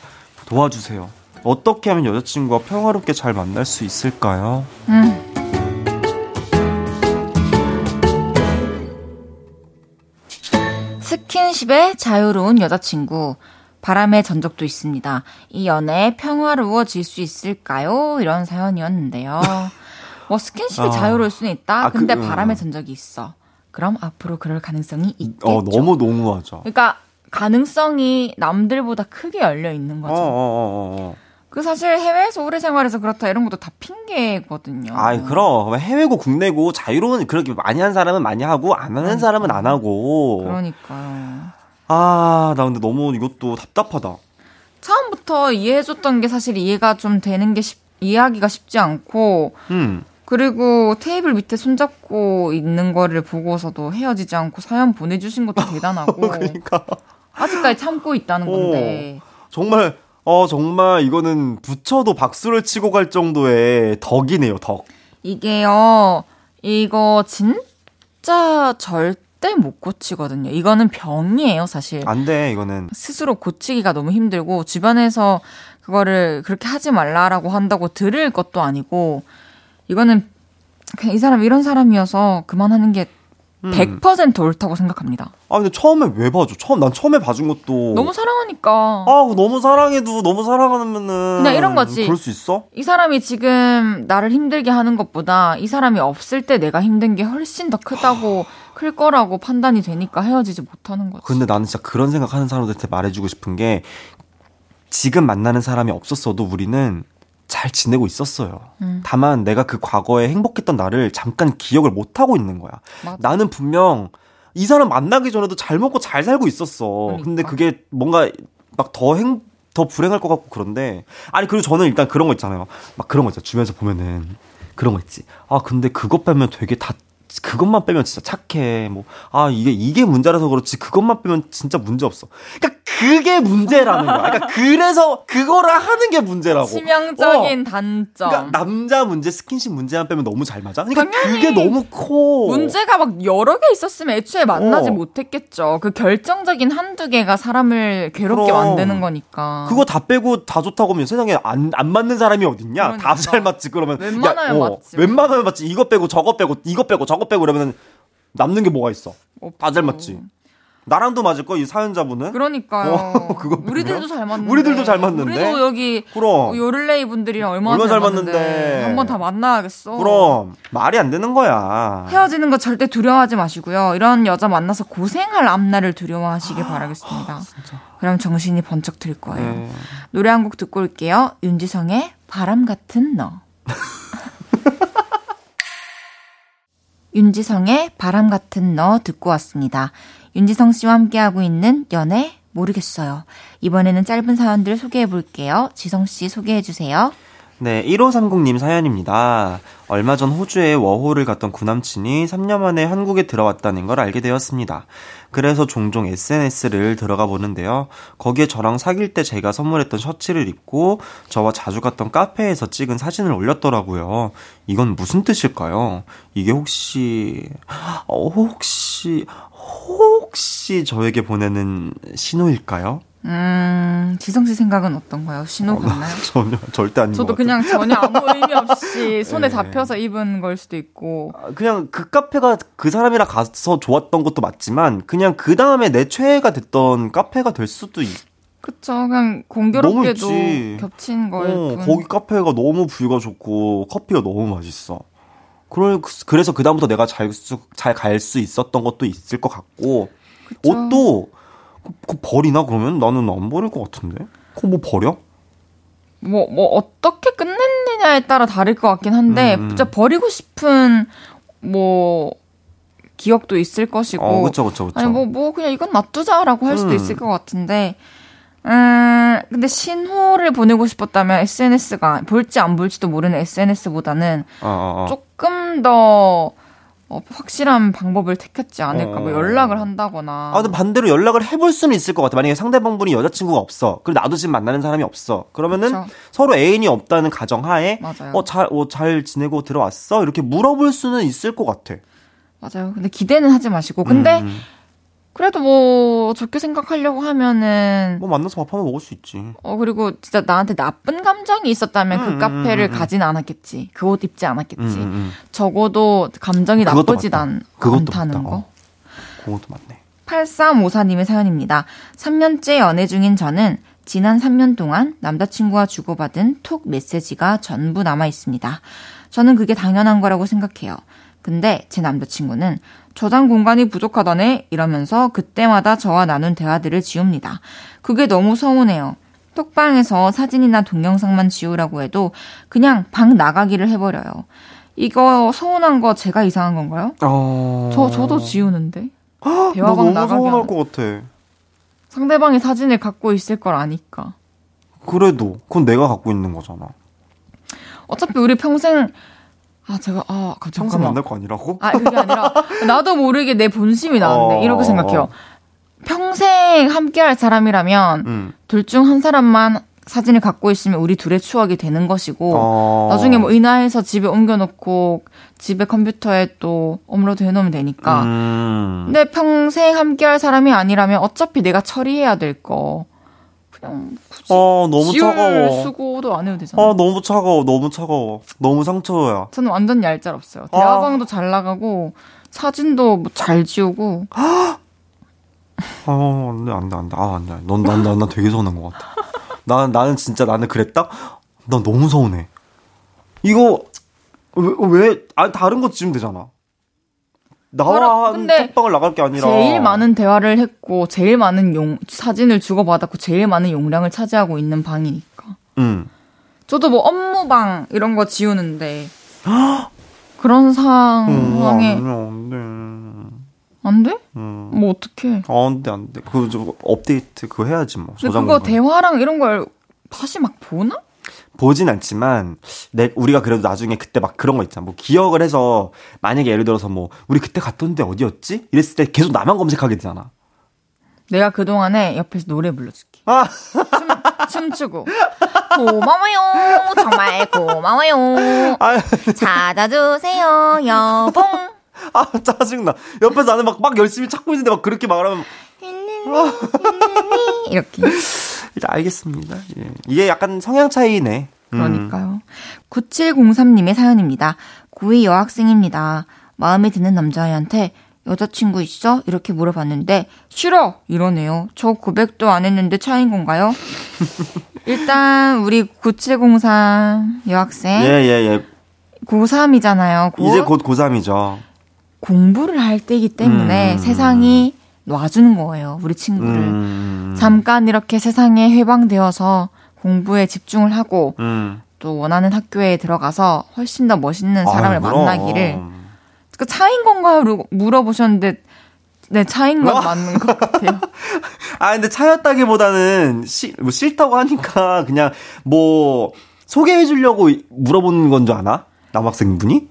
도와주세요. 어떻게 하면 여자친구와 평화롭게 잘 만날 수 있을까요? 음. 스킨십에 자유로운 여자친구. 바람의 전적도 있습니다. 이 연애 평화로워질 수 있을까요? 이런 사연이었는데요. 뭐 스킨십이 아. 자유로울 수는 있다. 아, 그, 근데 음. 바람의 전적이 있어. 그럼 앞으로 그럴 가능성이 있겠죠. 어, 너무 농후하죠. 그러니까 가능성이 남들보다 크게 열려 있는 어, 거죠. 어, 어, 어. 그 사실 해외에서 오래 생활해서 그렇다 이런 것도 다 핑계거든요. 아이, 그럼. 해외고 국내고 자유로운 그렇게 많이 한 사람은 많이 하고 안 하는 사람은 안 하고. 그러니까요. 아, 나 근데 너무 이것도 답답하다. 처음부터 이해해줬던 게 사실 이해가 좀 되는 게 쉽, 이해하기가 쉽지 않고 음. 그리고 테이블 밑에 손잡고 있는 거를 보고서도 헤어지지 않고 사연 보내주신 것도 대단하고 그러니까. 아직까지 참고 있다는 건데 정말, 어, 정말 이거는 붙여도 박수를 치고 갈 정도의 덕이네요, 덕. 이게요 이거 진짜 절대 못 고치거든요. 이거는 병이에요 사실. 안 돼, 이거는. 스스로 고치기가 너무 힘들고 주변에서 그거를 그렇게 하지 말라라고 한다고 들을 것도 아니고 이거는 그냥 이 사람 이런 사람이어서 그만하는 게 음. 100% 옳다고 생각합니다. 아, 근데 처음에 왜 봐줘? 처음, 난 처음에 봐준 것도. 너무 사랑하니까. 아, 너무 사랑해도 너무 사랑하면은. 그냥 이런 거지. 그럴 수 있어? 이 사람이 지금 나를 힘들게 하는 것보다 이 사람이 없을 때 내가 힘든 게 훨씬 더 크다고 클 거라고 판단이 되니까 헤어지지 못하는 거지. 근데 나는 진짜 그런 생각하는 사람들한테 말해주고 싶은 게 지금 만나는 사람이 없었어도 우리는 잘 지내고 있었어요. 음. 다만 내가 그 과거에 행복했던 나를 잠깐 기억을 못 하고 있는 거야. 맞아. 나는 분명 이 사람 만나기 전에도 잘 먹고 잘 살고 있었어. 그러니까. 근데 그게 뭔가 막 더 행, 더 불행할 것 같고 그런데 아니 그리고 저는 일단 그런 거 있잖아요. 막 그런 거 있잖아. 주변에서 보면은 그런 거 있지. 아 근데 그것 빼면 되게 다 그것만 빼면 진짜 착해. 뭐 아 이게 이게 문제라서 그렇지 그것만 빼면 진짜 문제 없어. 그러니까 그게 문제라는 거야. 그러니까 그래서 그거를 하는 게 문제라고. 치명적인 어. 단점. 그러니까 남자 문제, 스킨십 문제만 빼면 너무 잘 맞아. 그러니까 당연히 그게 너무 커. 문제가 막 여러 개 있었으면 애초에 만나지 어. 못했겠죠. 그 결정적인 한두 개가 사람을 괴롭게 그럼. 만드는 거니까. 그거 다 빼고 다 좋다고 하면 세상에 안, 안 맞는 사람이 어딨냐? 다잘 맞지. 그러면. 그러니까. 웬만하면 야, 어, 맞지. 웬만하면 맞지. 이거 빼고 저거 빼고 이거 빼고 저거 빼고 그러면 남는 게 뭐가 있어? 다잘 맞지. 나랑도 맞을 거, 이 사연자분은? 그러니까요. 어, 그거 우리들도? 잘 맞는데. 우리들도 잘 맞는데. 우리도 여기 그럼. 요를레이 분들이랑 얼마나, 얼마나 잘잘 맞는데. 맞는데. 한번 다 만나야겠어. 그럼. 말이 안 되는 거야. 헤어지는 거 절대 두려워하지 마시고요. 이런 여자 만나서 고생할 앞날을 두려워하시길 바라겠습니다. 그럼 정신이 번쩍 들 거예요. 네. 노래 한 곡 듣고 올게요. 윤지성의 바람 같은 너. 윤지성의 바람 같은 너 듣고 왔습니다. 윤지성 씨와 함께하고 있는 연애 모르겠어요. 이번에는 짧은 사연들 소개해 볼게요. 지성 씨 소개해 주세요. 네, 1530님 사연입니다. 얼마 전 호주에 워홀을 갔던 구남친이 3년 만에 한국에 들어왔다는 걸 알게 되었습니다. 그래서 종종 SNS를 들어가 보는데요. 거기에 저랑 사귈 때 제가 선물했던 셔츠를 입고 저와 자주 갔던 카페에서 찍은 사진을 올렸더라고요. 이건 무슨 뜻일까요? 이게 혹시, 어, 혹시, 혹시 저에게 보내는 신호일까요? 음, 지성 씨 생각은 어떤가요? 신호 같나요? 전혀, 절대 아닌 것 저도 같아요. 그냥 전혀 아무 의미 없이 손에 네. 잡혀서 입은 걸 수도 있고. 그냥 그 카페가 그 사람이랑 가서 좋았던 것도 맞지만 그냥 그 다음에 내 최애가 됐던 카페가 될 수도 있. 그쵸. 그냥 공교롭게도. 겹친 거일 어, 뿐. 거기 카페가 너무 뷰가 좋고 커피가 너무 맛있어. 그럴- 그래서 그 다음부터 내가 잘 갈 수 있었던 것도 있을 것 같고 옷도 그, 그 버리나 그러면 나는 안 버릴 것 같은데. 그거 뭐 버려? 뭐, 뭐, 어떻게 끝냈느냐에 따라 다를 것 같긴 한데, 음, 음. 진짜 버리고 싶은, 뭐, 기억도 있을 것이고. 어, 그쵸, 그쵸, 그쵸. 아니, 뭐, 뭐, 그냥 이건 놔두자라고 할 수도 음. 있을 것 같은데, 음, 근데 신호를 보내고 싶었다면 SNS가, 볼지 안 볼지도 모르는 SNS보다는 어, 어, 어. 조금 더, 어, 확실한 방법을 택했지 않을까. 뭐 어. 연락을 한다거나. 아, 근데 반대로 연락을 해볼 수는 있을 것 같아. 만약에 상대방분이 여자친구가 없어. 그리고 나도 지금 만나는 사람이 없어. 그러면은 그쵸. 서로 애인이 없다는 가정하에 맞아요. 어, 잘, 어, 잘 지내고 들어왔어? 이렇게 물어볼 수는 있을 것 같아. 맞아요. 근데 기대는 하지 마시고. 근데, 음, 그래도 뭐, 좋게 생각하려고 하면은, 뭐 만나서 밥 한번 먹을 수 있지. 어, 그리고 진짜 나한테 나쁜 감정이 있었다면 음, 그 카페를 음, 음. 가진 않았겠지. 그 옷 입지 않았겠지. 음, 음, 음. 적어도 감정이 나쁘지. 않, 않다는 맞다. 거. 어. 그것도 맞네. 8354님의 사연입니다. 3년째 연애 중인 저는 지난 3년 동안 남자친구와 주고받은 톡 메시지가 전부 남아 있습니다. 저는 그게 당연한 거라고 생각해요. 근데 제 남자친구는 저장 공간이 부족하다네 이러면서 그때마다 저와 나눈 대화들을 지웁니다. 그게 너무 서운해요. 톡방에서 사진이나 동영상만 지우라고 해도 그냥 방 나가기를 해버려요. 이거 서운한 거 제가 이상한 건가요? 어... 저, 저도 지우는데. 나 대화방 나가게 서운할 하는. 것 같아. 상대방이 사진을 갖고 있을 걸 아니까. 그래도 그건 내가 갖고 있는 거잖아. 어차피 우리 평생 아 제가 아 갑자기 잠깐만. 만날 거 아니라고? 아 그게 아니라 나도 모르게 내 본심이 나는데 어, 이렇게 생각해요. 어. 평생 함께 할 사람이라면 음. 둘중 한 사람만 사진을 갖고 있으면 우리 둘의 추억이 되는 것이고 어. 나중에 뭐 인화해서 집에 옮겨놓고 집에 컴퓨터에 또 업로드 해놓으면 되니까. 음. 근데 평생 함께 할 사람이 아니라면 어차피 내가 처리해야 될 거 그냥 굳이 어, 너무 차가워. 수고도 안 해도 되잖아. 아, 너무 차가워. 너무 차가워. 너무 상처야. 저는 완전 얄짤 없어요. 아. 대화방도 잘 나가고 사진도 뭐 잘 지우고 아, 안 돼, 안 돼, 안 돼. 아, 안 돼. 넌, 난, 난, 난 되게 서운한 것 같아. 나, 나는 진짜 나는 그랬다? 난 너무 서운해. 이거, 왜, 왜, 아, 다른 거 지으면 되잖아. 나와 톡방을 나갈 게 아니라. 제일 많은 대화를 했고 제일 많은 용 사진을 주고받았고 제일 많은 용량을 차지하고 있는 방이니까. 응. 저도 뭐 업무방 이런 거 지우는데 그런 상황에 음, 안 돼. 안 돼? 음. 뭐 어떡해. 아, 안 돼, 안 돼. 그거 좀 업데이트 그거 해야지 뭐. 근데 그거 공간. 대화랑 이런 걸 다시 막 보나? 보진 않지만 내 우리가 그래도 나중에 그때 막 그런 거 있잖아. 뭐 기억을 해서 만약에 예를 들어서 뭐 우리 그때 갔던 데 어디였지? 이랬을 때 계속 나만 검색하게 되잖아. 내가 그 동안에 옆에서 노래 불러줄게. 아. 춤, 춤추고. 고마워요. 정말 고마워요. 아, 찾아주세요, 여봉. 아, 짜증나. 옆에서 나는 막, 막 열심히 찾고 있는데 막 그렇게 말하면. 이렇게. 일단 알겠습니다. 예. 이게 약간 성향 차이네. 음. 그러니까요. 9703님의 사연입니다. 고2 여학생입니다. 마음에 드는 남자애한테 여자친구 있어? 이렇게 물어봤는데 싫어! 이러네요. 저 고백도 안 했는데 차인 건가요? 일단 우리 9703 여학생 예, 예, 예. 고3이잖아요. 고 이제 곧 고3이죠. 공부를 할 때이기 때문에 음. 세상이 놔주는 거예요. 우리 친구를. 음. 잠깐 이렇게 세상에 해방되어서 공부에 집중을 하고 음. 또 원하는 학교에 들어가서 훨씬 더 멋있는 사람을 그럼. 만나기를 그 차인 건가요? 물어보셨는데 네 차인 건 어? 맞는 것 같아요. 아, 근데 차였다기보다는 시, 뭐 싫다고 하니까 그냥 뭐 소개해 주려고 물어보는 건 줄 아나? 남학생분이?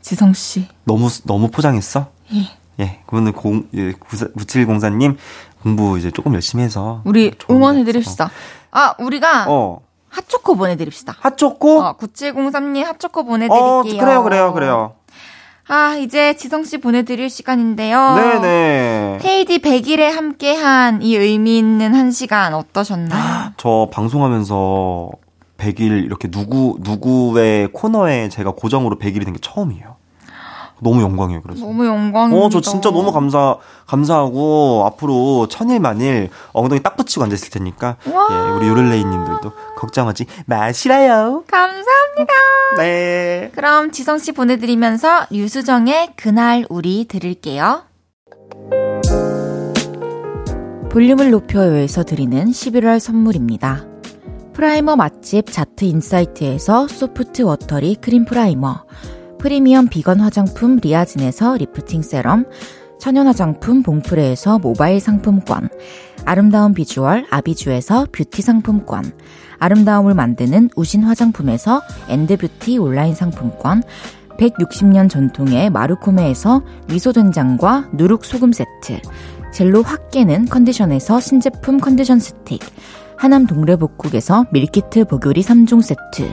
지성 씨. 너무 너무 포장했어? 예. 예. 그러면 공 예, 9704님 공부 이제 조금 열심히 해서 우리 응원해 드립시다. 아, 우리가 어. 핫초코 보내 드립시다. 핫초코? 어, 9703님 핫초코 보내 어, 드릴게요. 그래요, 그래요, 그래요. 아, 이제 지성 씨 보내 드릴 시간인데요. 네, 네. 헤이디 100일에 함께한 이 의미 있는 한 시간 어떠셨나요? 저 방송하면서 100일 이렇게 누구 누구의 코너에 제가 고정으로 100일이 된 게 처음이에요. 너무 영광이에요. 그래서. 너무 영광입니다. 어, 저 진짜 너무 감사 감사하고 앞으로 천일 만일 엉덩이 딱 붙이고 앉아 있을 테니까 와. 예, 우리 요를레이 님들도 걱정하지 마시라요. 감사합니다. 네. 그럼 지성 씨 보내 드리면서 유수정의 그날 우리 들을게요. 볼륨을 높여요에서 드리는 11월 선물입니다. primer 맛집 자트 인사이트에서 soft watery cream primer, 프리미엄 비건 화장품 리아진에서 lifting serum, 천연 화장품 봉프레에서 모바일 상품권, 아름다운 비주얼 아비주에서 뷰티 상품권, 아름다움을 만드는 우신 화장품에서 엔드뷰티 온라인 상품권, 160년 전통의 마루코메에서 미소된장과 누룩소금 세트, 젤로 확 깨는 컨디션에서 신제품 컨디션 스틱, 하남 동래복국에서 밀키트 보교리 3종 세트,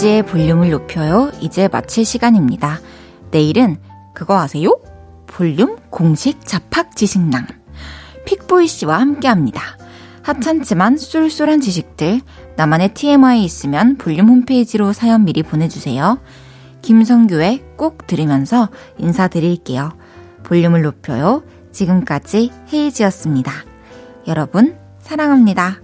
헤이지의 볼륨을 높여요. 이제 마칠 시간입니다. 내일은 그거 아세요? 볼륨 공식 자팍 지식남. 픽보이 씨와 함께 합니다. 하찮지만 쏠쏠한 지식들, 나만의 TMI 있으면 볼륨 홈페이지로 사연 미리 보내주세요. 김성규의 꼭 들으면서 인사드릴게요. 볼륨을 높여요. 지금까지 헤이지였습니다. 여러분, 사랑합니다.